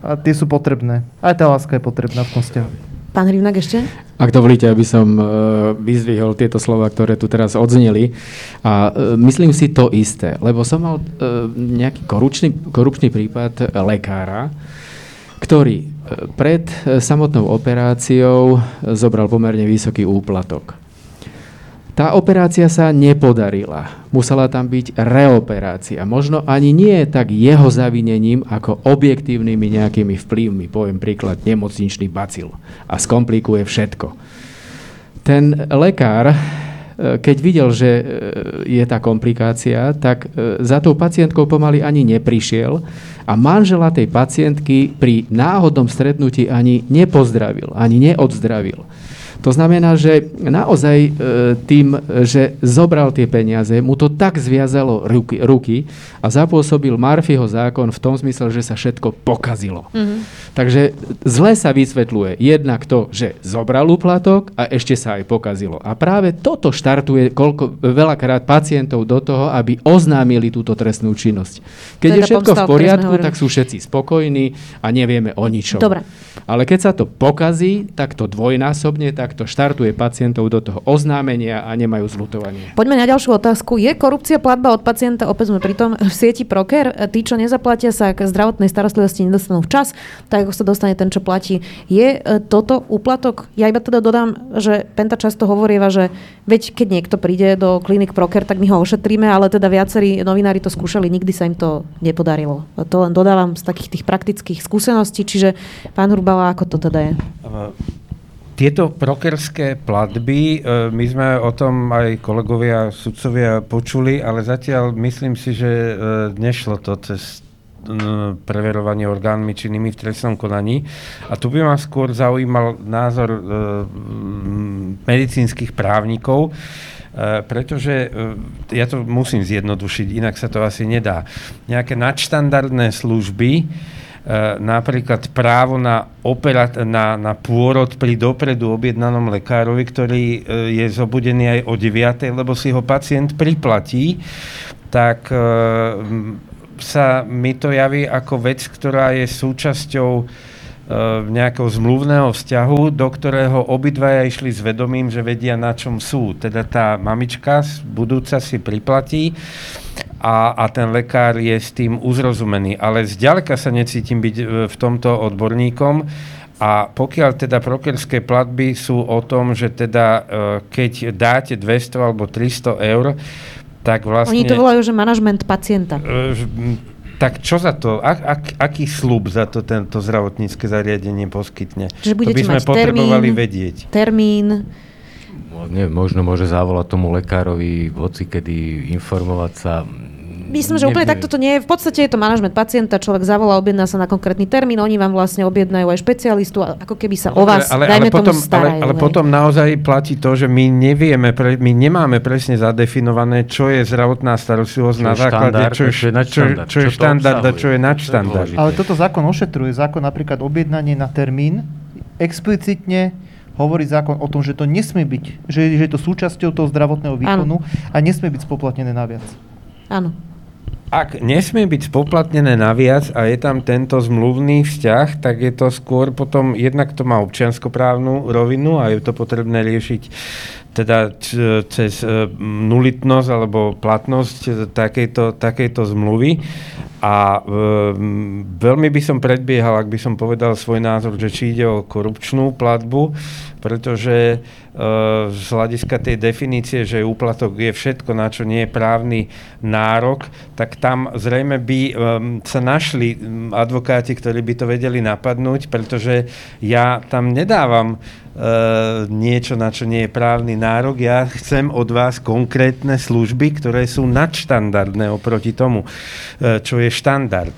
Speaker 4: A tie sú potrebné. Aj tá láska je potrebná v tom vzťahu.
Speaker 1: Pán Rivnak ešte?
Speaker 3: Ak dovolíte, aby som uh, vyzvihol tieto slova, ktoré tu teraz odzneli. A uh, myslím si to isté, lebo som mal uh, nejaký korupčný, korupčný prípad lekára, ktorý pred samotnou operáciou zobral pomerne vysoký úplatok. Tá operácia sa nepodarila. Musela tam byť reoperácia. Možno ani nie tak jeho zavinením, ako objektívnymi nejakými vplyvmi. Poviem príklad, nemocničný bacil. A skomplikuje všetko. Ten lekár, e, keď videl, že e, je tá komplikácia, tak e, za tou pacientkou pomaly ani neprišiel a manžela tej pacientky pri náhodnom stretnutí ani nepozdravil, ani neodzdravil. To znamená, že naozaj e, tým, že zobral tie peniaze, mu to tak zviazalo ruky, ruky a zapôsobil Marfieho zákon v tom zmysle, že sa všetko pokazilo. Mm-hmm. Takže zle sa vysvetľuje jednak to, že zobral úplatok a ešte sa aj pokazilo. A práve toto štartuje koľko, veľakrát pacientov do toho, aby oznámili túto trestnú činnosť. Keď teda je všetko v poriadku, tak sú všetci spokojní a nevieme o ničom.
Speaker 1: Dobre.
Speaker 3: Ale keď sa to pokazí, tak to dvojnásobne, tak to štartuje pacientov do toho oznámenia a nemajú zlutovanie.
Speaker 1: Poďme na ďalšiu otázku. Je korupcia platba od pacienta, opäť sme pri tom, v sieti Proker? Tí, čo nezaplatia sa k zdravotnej starostlivosti, nedostanú včas, tak ako sa dostane ten, čo platí. Je e, toto úplatok? Ja iba teda dodám, že Penta často hovorieva, že veď keď niekto príde do klinik Proker, tak my ho ošetríme, ale teda viacerí novinári to skúšali, nikdy sa im to nepodarilo. To len dodávam z takých tých praktických skúseností, čiže pán Hruba, ale ako to teda je?
Speaker 5: Tieto prokerské platby, e, my sme o tom aj kolegovia, sudcovia počuli, ale zatiaľ myslím si, že e, nešlo to cez preverovanie orgánmi činnými v trestnom konaní. A tu by ma skôr zaujímal názor e, medicínskych právnikov, pretože ja to musím zjednodušiť, inak sa to asi nedá. Nejaké nadštandardné služby, E, napríklad právo na, operat- na, na pôrod pri dopredu objednanom lekárovi, ktorý e, je zobudený aj o 9, lebo si ho pacient priplatí, tak e, sa mi to javí ako vec, ktorá je súčasťou nejakého zmluvného vzťahu, do ktorého obidvaja išli s vedomím, že vedia, na čom sú. Teda tá mamička budúca si priplatí a, a ten lekár je s tým uzrozumený. Ale zďaleka sa necítim byť e, v tomto odborníkom. A pokiaľ teda prokerské platby sú o tom, že teda e, keď dáte 200 alebo 300 eur, tak vlastne...
Speaker 1: Oni to volajú, že manažment pacienta.
Speaker 5: Tak čo za to, ak, ak, aký slub za to tento zdravotnícke zariadenie poskytne?
Speaker 1: Že budete
Speaker 5: to by sme
Speaker 1: mať
Speaker 5: potrebovali
Speaker 1: termín,
Speaker 5: vedieť.
Speaker 1: Termín,
Speaker 2: nie, možno môže zavolať tomu lekárovi hoci kedy informovať sa.
Speaker 1: Myslím, že úplne takto to nie je. V podstate je to manažment pacienta, človek zavolá, objedná sa na konkrétny termín, oni vám vlastne objednajú aj špecialistu, ako keby sa o vás,
Speaker 5: ale,
Speaker 1: dajme
Speaker 5: ale potom,
Speaker 1: tomu, starajú.
Speaker 5: Ale, ale potom naozaj platí to, že my nevieme, pre, my nemáme presne zadefinované, čo je zdravotná starostlivosť na základe, čo je,
Speaker 2: čo je
Speaker 5: čo, čo je štandard a čo je nadštandard.
Speaker 4: Ale toto zákon ošetruje. Zákon napríklad objednanie na termín explicitne hovorí zákon o tom, že to nesmie byť, že, že je to súčasťou toho zdravotného výkonu ano. a nesmie byť spoplatnené naviac.
Speaker 1: Áno.
Speaker 5: Ak nesmie byť spoplatnené naviac a je tam tento zmluvný vzťah, tak je to skôr potom, jednak to má občianskoprávnu rovinu a je to potrebné riešiť teda cez e, nulitnosť alebo platnosť takejto, takejto zmluvy. A e, veľmi by som predbiehal, ak by som povedal svoj názor, že či ide o korupčnú platbu, pretože e, z hľadiska tej definície, že úplatok je všetko, na čo nie je právny nárok, tak tam zrejme by e, sa našli advokáti, ktorí by to vedeli napadnúť, pretože ja tam nedávam Uh, niečo, na čo nie je právny nárok. Ja chcem od vás konkrétne služby, ktoré sú nadštandardné oproti tomu, uh, čo je štandard.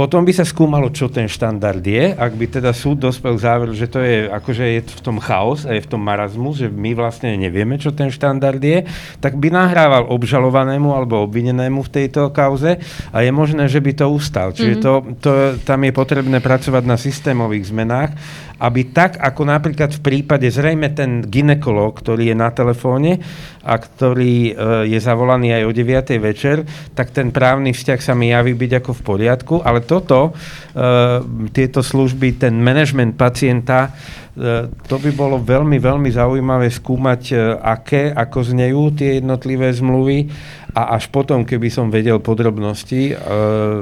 Speaker 5: Potom by sa skúmalo, čo ten štandard je. Ak by teda súd dospel k záveru, že to je, akože je v tom chaos a je v tom marazmus, že my vlastne nevieme, čo ten štandard je, tak by nahrával obžalovanému alebo obvinenému v tejto kauze a je možné, že by to ustal. Čiže mm-hmm. to, to, tam je potrebné pracovať na systémových zmenách, aby tak, ako napríklad v prípade zrejme ten ginekolog, ktorý je na telefóne a ktorý e, je zavolaný aj o 9. večer, tak ten právny vzťah sa mi javí byť ako v poriadku, ale toto, e, tieto služby, ten management pacienta, e, to by bolo veľmi, veľmi zaujímavé skúmať, aké, ako znejú tie jednotlivé zmluvy a až potom, keby som vedel podrobnosti,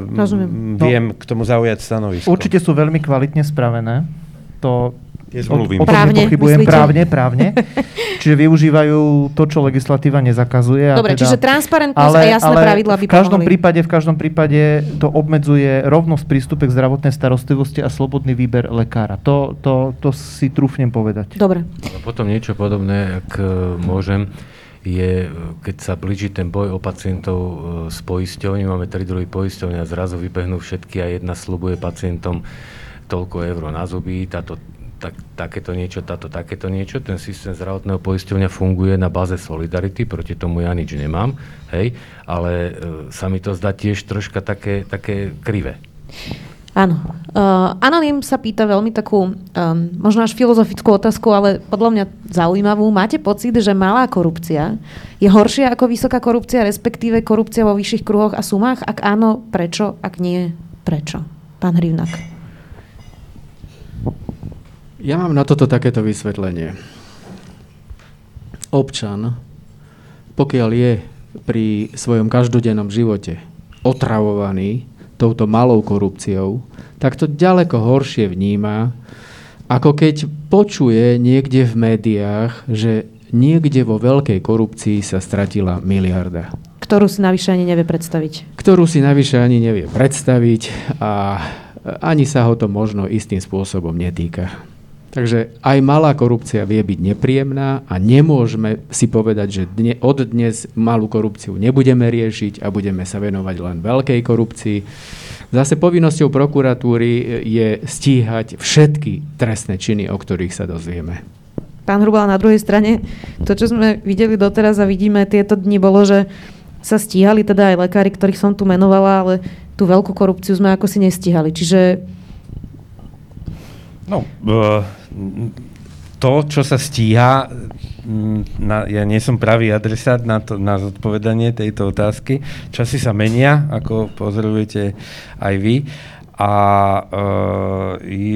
Speaker 1: Rozumiem.
Speaker 5: viem no, k tomu zaujať stanovisko.
Speaker 4: Určite sú veľmi kvalitne spravené. To
Speaker 5: je zmluvy.
Speaker 4: O, o tom právne, nepochybujem. Myslíte? Právne, právne. Čiže využívajú to, čo legislatíva nezakazuje.
Speaker 1: Dobre, teda, čiže transparentnosť ale, a jasné
Speaker 4: ale
Speaker 1: pravidla by
Speaker 4: v každom
Speaker 1: pomohli.
Speaker 4: prípade, v každom prípade to obmedzuje rovnosť prístupe k zdravotnej starostlivosti a slobodný výber lekára. To, to, to si trúfnem povedať.
Speaker 1: Dobre.
Speaker 2: Ale potom niečo podobné, ak e, môžem, je, keď sa blíži ten boj o pacientov e, s poisťovňou, máme tri druhy poisťovne a zrazu vybehnú všetky a jedna slubuje pacientom toľko eur na zuby, táto tak, takéto niečo, táto takéto niečo. Ten systém zdravotného poisťovňa funguje na báze solidarity, proti tomu ja nič nemám, hej, ale e, sa mi to zdá tiež troška také, také krivé.
Speaker 1: Áno. Uh, Anonym sa pýta veľmi takú, um, možno až filozofickú otázku, ale podľa mňa zaujímavú. Máte pocit, že malá korupcia je horšia ako vysoká korupcia, respektíve korupcia vo vyšších kruhoch a sumách? Ak áno, prečo? Ak nie, prečo? Pán Hrivnak.
Speaker 3: Ja mám na toto takéto vysvetlenie. Občan, pokiaľ je pri svojom každodennom živote otravovaný touto malou korupciou, tak to ďaleko horšie vníma, ako keď počuje niekde v médiách, že niekde vo veľkej korupcii sa stratila miliarda.
Speaker 1: Ktorú si navyše ani nevie predstaviť.
Speaker 3: Ktorú si navyše ani nevie predstaviť a ani sa ho to možno istým spôsobom netýka. Takže aj malá korupcia vie byť nepríjemná a nemôžeme si povedať, že dne, od dnes malú korupciu nebudeme riešiť a budeme sa venovať len veľkej korupcii. Zase povinnosťou prokuratúry je stíhať všetky trestné činy, o ktorých sa dozvieme.
Speaker 1: Pán Hrubal, na druhej strane, to, čo sme videli doteraz a vidíme tieto dni, bolo, že sa stíhali teda aj lekári, ktorých som tu menovala, ale tú veľkú korupciu sme ako si nestíhali. Čiže
Speaker 5: No, to, čo sa stíha, na, ja nie som pravý adresát na, to, na zodpovedanie tejto otázky. Časy sa menia, ako pozorujete aj vy. A e,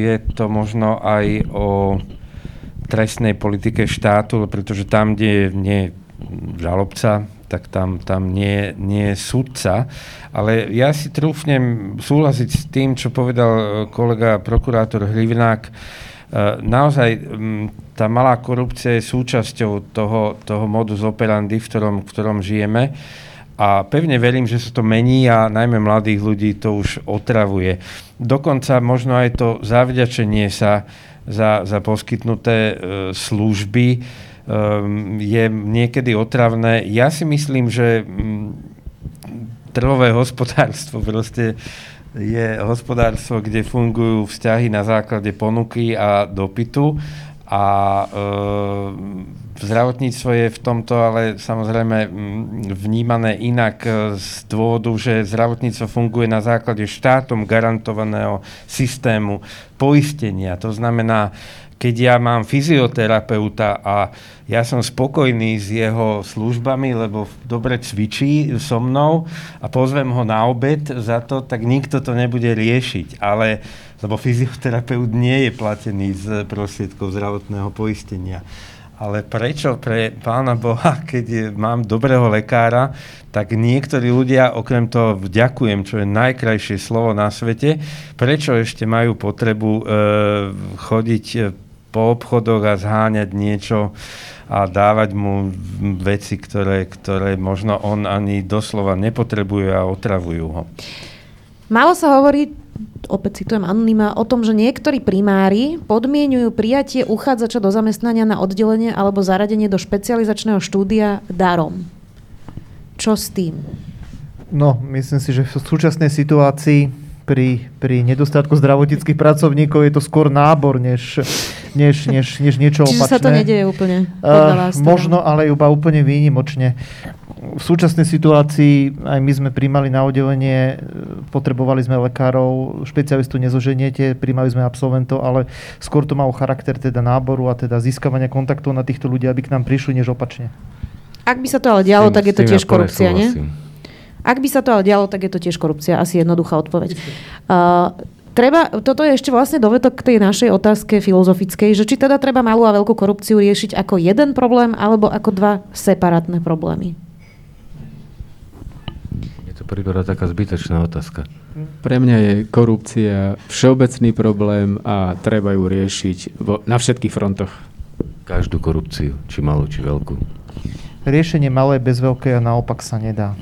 Speaker 5: je to možno aj o trestnej politike štátu, pretože tam, kde nie je žalobca, tak tam, tam nie, nie je sudca. Ale ja si trúfnem súhlasiť s tým, čo povedal kolega prokurátor Hlivinák. E, naozaj tá malá korupcia je súčasťou toho, toho modus operandi, v ktorom, v ktorom žijeme. A pevne verím, že sa to mení a najmä mladých ľudí to už otravuje. Dokonca možno aj to zavďačenie sa za, za poskytnuté e, služby e, je niekedy otravné. Ja si myslím, že m, trhové hospodárstvo proste je hospodárstvo, kde fungujú vzťahy na základe ponuky a dopytu a e, zdravotníctvo je v tomto ale samozrejme vnímané inak e, z dôvodu, že zdravotníctvo funguje na základe štátom garantovaného systému poistenia. To znamená, keď ja mám fyzioterapeuta a ja som spokojný s jeho službami, lebo dobre cvičí so mnou a pozvem ho na obed za to, tak nikto to nebude riešiť. Ale lebo fyzioterapeut nie je platený z prostriedkov zdravotného poistenia. Ale prečo pre pána Boha, keď mám dobrého lekára, tak niektorí ľudia, okrem toho vďakujem, čo je najkrajšie slovo na svete, prečo ešte majú potrebu e, chodiť e, po obchodoch a zháňať niečo a dávať mu veci, ktoré, ktoré možno on ani doslova nepotrebuje a otravujú ho.
Speaker 1: Málo sa hovorí opäť citujem Anonyma, o tom, že niektorí primári podmienujú prijatie uchádzača do zamestnania na oddelenie alebo zaradenie do špecializačného štúdia darom. Čo s tým?
Speaker 4: No, myslím si, že v súčasnej situácii pri, pri nedostatku zdravotníckých pracovníkov je to skôr nábor, než, než, než, než niečo
Speaker 1: Čiže
Speaker 4: opačné.
Speaker 1: sa to nedieje úplne?
Speaker 4: Uh, možno, ale iba úplne výnimočne v súčasnej situácii aj my sme príjmali na oddelenie, e, potrebovali sme lekárov, špecialistu nezoženiete, príjmali sme absolventov, ale skôr to malo charakter teda náboru a teda získavania kontaktov na týchto ľudí, aby k nám prišli, než opačne.
Speaker 1: Ak by sa to ale dialo, tým, tak je to tiež korupcia, nie? Ak by sa to ale dialo, tak je to tiež korupcia. Asi jednoduchá odpoveď. Uh, Treba, toto je ešte vlastne dovetok k tej našej otázke filozofickej, že či teda treba malú a veľkú korupciu riešiť ako jeden problém alebo ako dva separátne problémy
Speaker 2: to prípada taká zbytočná otázka.
Speaker 3: Pre mňa je korupcia všeobecný problém a treba ju riešiť vo, na všetkých frontoch.
Speaker 2: Každú korupciu, či malú, či veľkú.
Speaker 4: Riešenie malé bez veľkej a naopak sa nedá.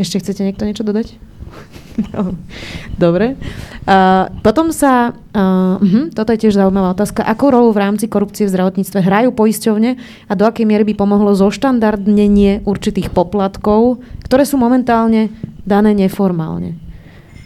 Speaker 1: Ešte chcete niekto niečo dodať? Dobre. Uh, potom sa, uh, uh, toto je tiež zaujímavá otázka, akú rolu v rámci korupcie v zdravotníctve hrajú poisťovne a do akej miery by pomohlo zoštandardnenie určitých poplatkov, ktoré sú momentálne dané neformálne.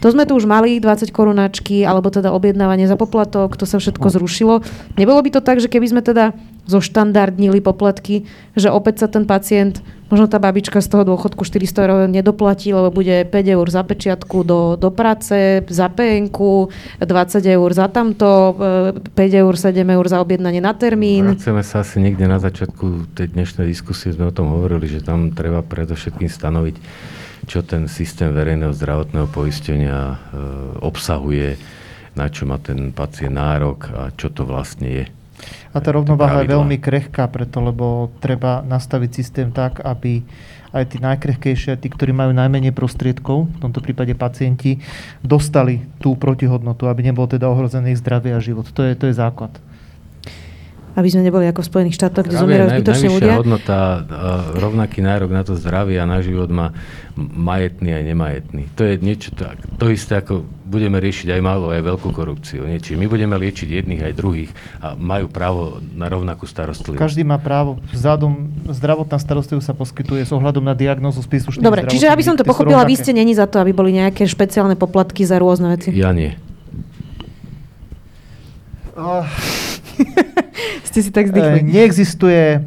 Speaker 1: To sme tu už mali, 20 korunáčky, alebo teda objednávanie za poplatok, to sa všetko zrušilo. Nebolo by to tak, že keby sme teda zoštandardnili poplatky, že opäť sa ten pacient, možno tá babička z toho dôchodku 400 eur nedoplatí, lebo bude 5 eur za pečiatku do, do práce, za PNK, 20 eur za tamto, 5 e, eur, 7 eur za objednanie na termín.
Speaker 2: Chceme sa asi niekde na začiatku tej dnešnej diskusie, sme o tom hovorili, že tam treba predovšetkým stanoviť čo ten systém verejného zdravotného poistenia e, obsahuje, na čo má ten pacient nárok a čo to vlastne je.
Speaker 4: A tá rovnováha je veľmi krehká preto, lebo treba nastaviť systém tak, aby aj tí najkrehkejšie, tí, ktorí majú najmenej prostriedkov, v tomto prípade pacienti, dostali tú protihodnotu, aby nebol teda ohrozený ich zdravie a život. To je, to je základ
Speaker 1: aby sme neboli ako v Spojených štátoch, kde zomierajú zbytočne ľudia.
Speaker 2: hodnota, rovnaký nárok na to zdravie a na život má majetný aj nemajetný. To je niečo tak. To isté ako budeme riešiť aj málo, aj veľkú korupciu. Niečo. My budeme liečiť jedných aj druhých a majú právo na rovnakú starostlivosť.
Speaker 4: Každý má právo. Vzhľadom, zdravotná starostlivosť sa poskytuje s ohľadom na diagnózu s príslušným
Speaker 1: Dobre, čiže aby som to pochopila, vy ste není za to, aby boli nejaké špeciálne poplatky za rôzne veci?
Speaker 2: Ja nie.
Speaker 1: Oh. Ste si tak zdychli.
Speaker 4: E, neexistuje, e,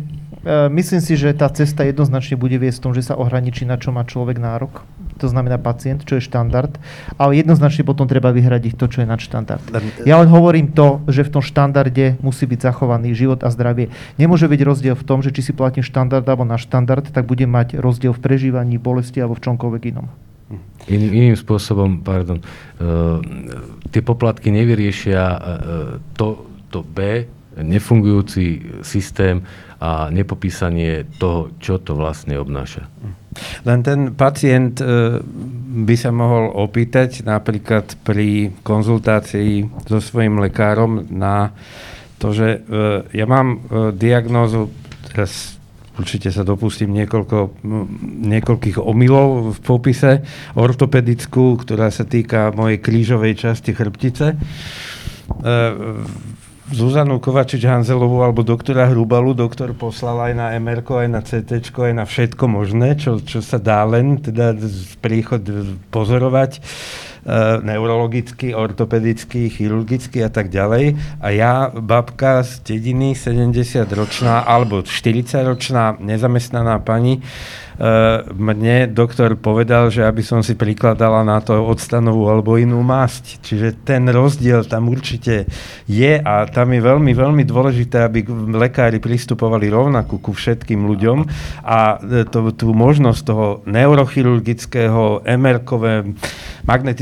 Speaker 4: myslím si, že tá cesta jednoznačne bude viesť v tom, že sa ohraničí, na čo má človek nárok. To znamená pacient, čo je štandard. Ale jednoznačne potom treba vyhradiť to, čo je nadštandard. Ja len hovorím to, že v tom štandarde musí byť zachovaný život a zdravie. Nemôže byť rozdiel v tom, že či si platím štandard alebo na štandard, tak bude mať rozdiel v prežívaní, bolesti alebo v čomkoľvek inom.
Speaker 2: Iným, iným spôsobom, pardon, uh, tie poplatky nevyriešia uh, to, to B, nefungujúci systém a nepopísanie toho, čo to vlastne obnáša.
Speaker 5: Len ten pacient e, by sa mohol opýtať napríklad pri konzultácii so svojím lekárom na to, že e, ja mám e, diagnózu, teraz určite sa dopustím niekoľko, niekoľkých omylov v popise, ortopedickú, ktorá sa týka mojej krížovej časti chrbtice Zuzanu Kovačič-Hanzelovú alebo doktora Hrubalu doktor poslal aj na MR, aj na CT, aj na všetko možné, čo, čo sa dá len teda príchod pozorovať uh, neurologicky, ortopedicky, chirurgicky a tak ďalej. A ja, babka z dediny, 70-ročná alebo 40-ročná nezamestnaná pani, Eh, mne doktor povedal, že aby som si prikladala na to odstanovú alebo inú masť. Čiže ten rozdiel tam určite je a tam je veľmi, veľmi dôležité, aby lekári pristupovali rovnako ku všetkým ľuďom a eh, to, tú možnosť toho neurochirurgického, MR-kové,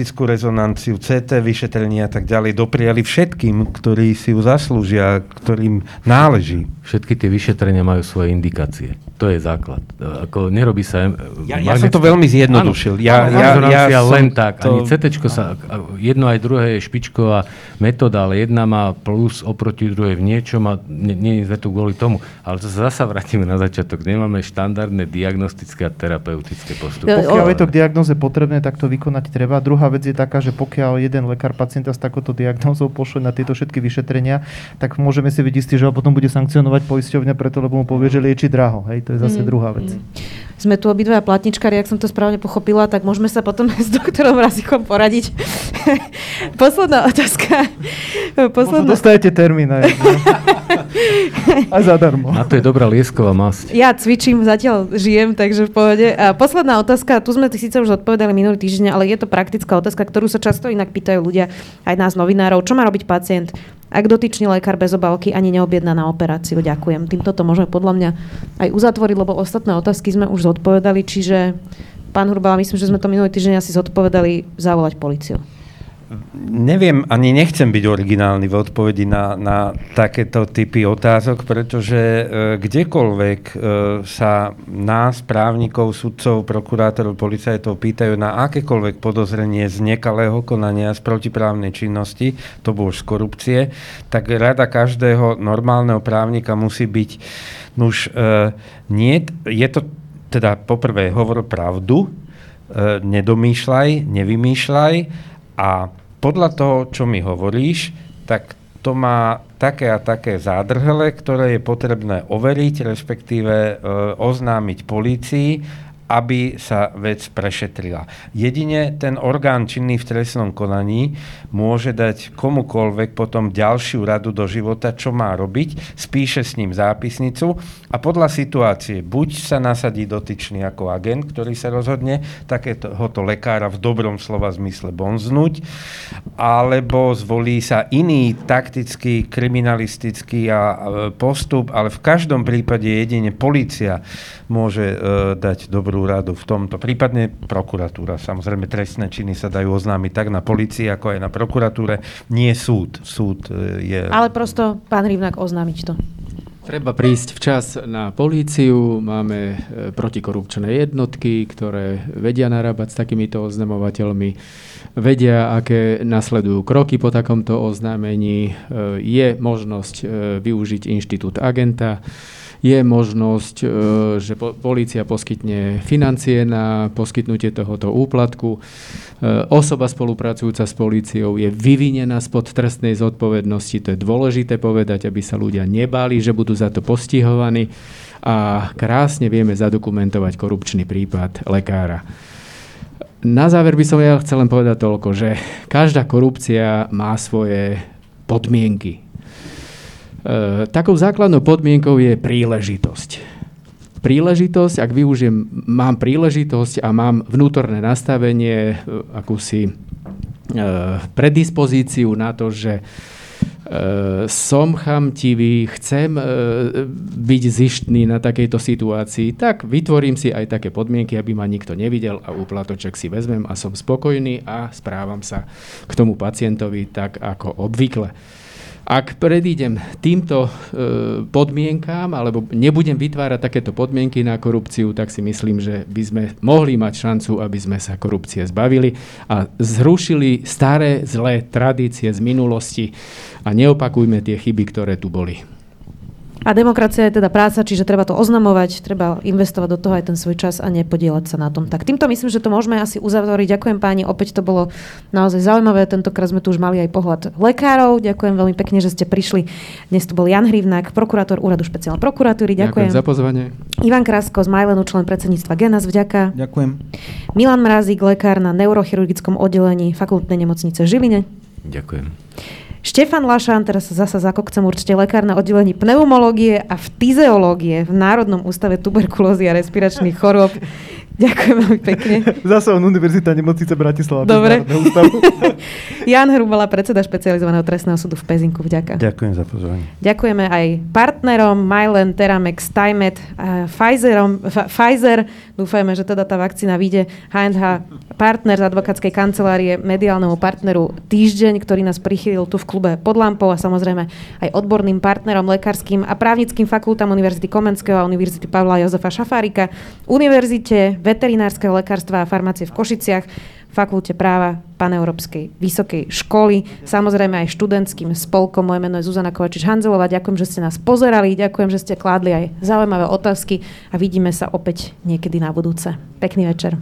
Speaker 5: magnetickú rezonanciu, CT vyšetrenia a tak ďalej dopriali všetkým, ktorí si ju zaslúžia, ktorým náleží.
Speaker 2: Všetky tie vyšetrenia majú svoje indikácie. To je základ. Ako nerobí sa...
Speaker 5: Ja, ja som to veľmi zjednodušil. Ja, ja,
Speaker 2: ja, ja len tak. To... Ani CT sa... Jedno aj druhé je špičková metóda, ale jedna má plus oproti druhej v niečom a nie je to kvôli tomu. Ale to sa zasa vrátime na začiatok. Nemáme štandardné diagnostické a terapeutické postupy.
Speaker 4: Pokiaľ je to k diagnoze potrebné, tak to vykonať treba. Druhá vec je taká, že pokiaľ jeden lekár pacienta s takouto diagnózou pošle na tieto všetky vyšetrenia, tak môžeme si byť istí, že ho potom bude sankcionovať poisťovňa preto, lebo mu povie, že lieči draho. Hej? To je zase mm. druhá vec.
Speaker 1: Sme tu obidva platničkári, ak som to správne pochopila, tak môžeme sa potom s doktorom Razikom poradiť. Posledná otázka.
Speaker 4: Posledná... Možno dostanete termín aj, aj zadarmo.
Speaker 2: Na to je dobrá liesková masť.
Speaker 1: Ja cvičím, zatiaľ žijem, takže v pohode. A posledná otázka, tu sme síce už odpovedali minulý týždeň, ale je to praktická otázka, ktorú sa často inak pýtajú ľudia, aj nás novinárov. Čo má robiť pacient? Ak dotyčný lekár bez obálky ani neobjedná na operáciu. Ďakujem. Týmto to môžeme podľa mňa aj uzatvoriť, lebo ostatné otázky sme už zodpovedali, čiže pán Hurbala, myslím, že sme to minulý týždeň asi zodpovedali zavolať policiu
Speaker 5: neviem, ani nechcem byť originálny v odpovedi na, na takéto typy otázok, pretože e, kdekoľvek e, sa nás, právnikov, sudcov, prokurátorov, policajtov pýtajú na akékoľvek podozrenie z nekalého konania, z protiprávnej činnosti, to bolo z korupcie, tak rada každého normálneho právnika musí byť, nuž, e, nie, je to teda poprvé hovor pravdu, e, nedomýšľaj, nevymýšľaj, a podľa toho, čo mi hovoríš, tak to má také a také zádrhele, ktoré je potrebné overiť, respektíve e, oznámiť polícii aby sa vec prešetrila. Jedine ten orgán činný v trestnom konaní môže dať komukolvek potom ďalšiu radu do života, čo má robiť, spíše s ním zápisnicu a podľa situácie buď sa nasadí dotyčný ako agent, ktorý sa rozhodne takéhoto lekára v dobrom slova zmysle bonznúť, alebo zvolí sa iný taktický, kriminalistický postup, ale v každom prípade jedine policia môže e, dať dobrú dozoru radu v tomto. Prípadne prokuratúra. Samozrejme, trestné činy sa dajú oznámiť tak na policii, ako aj na prokuratúre. Nie súd. Súd e, je...
Speaker 1: Ale prosto, pán Rivnak, oznámiť to.
Speaker 3: Treba prísť včas na políciu, máme e, protikorupčné jednotky, ktoré vedia narábať s takýmito oznamovateľmi, vedia, aké nasledujú kroky po takomto oznámení, e, je možnosť využiť inštitút agenta, je možnosť, e, že polícia poskytne financie na poskytnutie tohoto úplatku. E, osoba spolupracujúca s políciou je vyvinená spod trestnej zodpovednosti. To je dôležité povedať, aby sa ľudia nebáli, že budú za to postihovaní. A krásne vieme zadokumentovať korupčný prípad lekára. Na záver by som ja chcel len povedať toľko, že každá korupcia má svoje podmienky. E, takou základnou podmienkou je príležitosť. Príležitosť, ak využijem, mám príležitosť a mám vnútorné nastavenie, e, akúsi e, predispozíciu na to, že som chamtivý, chcem byť zištný na takejto situácii, tak vytvorím si aj také podmienky, aby ma nikto nevidel a úplatoček si vezmem a som spokojný a správam sa k tomu pacientovi tak ako obvykle. Ak predídem týmto e, podmienkám, alebo nebudem vytvárať takéto podmienky na korupciu, tak si myslím, že by sme mohli mať šancu, aby sme sa korupcie zbavili a zrušili staré zlé tradície z minulosti a neopakujme tie chyby, ktoré tu boli.
Speaker 1: A demokracia je teda práca, čiže treba to oznamovať, treba investovať do toho aj ten svoj čas a nepodielať sa na tom. Tak týmto myslím, že to môžeme asi uzatvoriť. Ďakujem páni, opäť to bolo naozaj zaujímavé. Tentokrát sme tu už mali aj pohľad lekárov. Ďakujem veľmi pekne, že ste prišli. Dnes tu bol Jan Hrivnák, prokurátor úradu špeciálnej prokuratúry. Ďakujem.
Speaker 3: Ďakujem za pozvanie.
Speaker 1: Ivan Krasko z Majlenu, člen predsedníctva Genas, vďaka.
Speaker 6: Ďakujem.
Speaker 1: Milan Mrazík, lekár na neurochirurgickom oddelení fakultnej nemocnice Žiline.
Speaker 2: Ďakujem.
Speaker 1: Štefan Lašan, teraz zasa zakokcem určite lekár na oddelení pneumológie a fyziológie v Národnom ústave tuberkulózy a respiračných chorób. Ďakujem veľmi pekne.
Speaker 4: Zase on Univerzita nemocnice Bratislava.
Speaker 1: Dobre. Jan Hrubala, predseda špecializovaného trestného súdu v Pezinku. Vďaka.
Speaker 5: Ďakujem za pozvanie.
Speaker 1: Ďakujeme aj partnerom Mylen, Teramex, Tymet, Pfizerom, Pfizer. Dúfajme, že teda tá vakcína vyjde. H&H, partner z advokátskej kancelárie, mediálnemu partneru Týždeň, ktorý nás prichylil tu v klube pod lampou a samozrejme aj odborným partnerom lekárským a právnickým fakultám Univerzity Komenského a Univerzity Pavla Jozefa Šafárika, Univerzite veterinárskeho lekárstva a farmácie v Košiciach, Fakulte práva Paneurópskej vysokej školy, samozrejme aj študentským spolkom. Moje meno je Zuzana Kovačič-Hanzelová. Ďakujem, že ste nás pozerali, ďakujem, že ste kládli aj zaujímavé otázky a vidíme sa opäť niekedy na budúce. Pekný večer.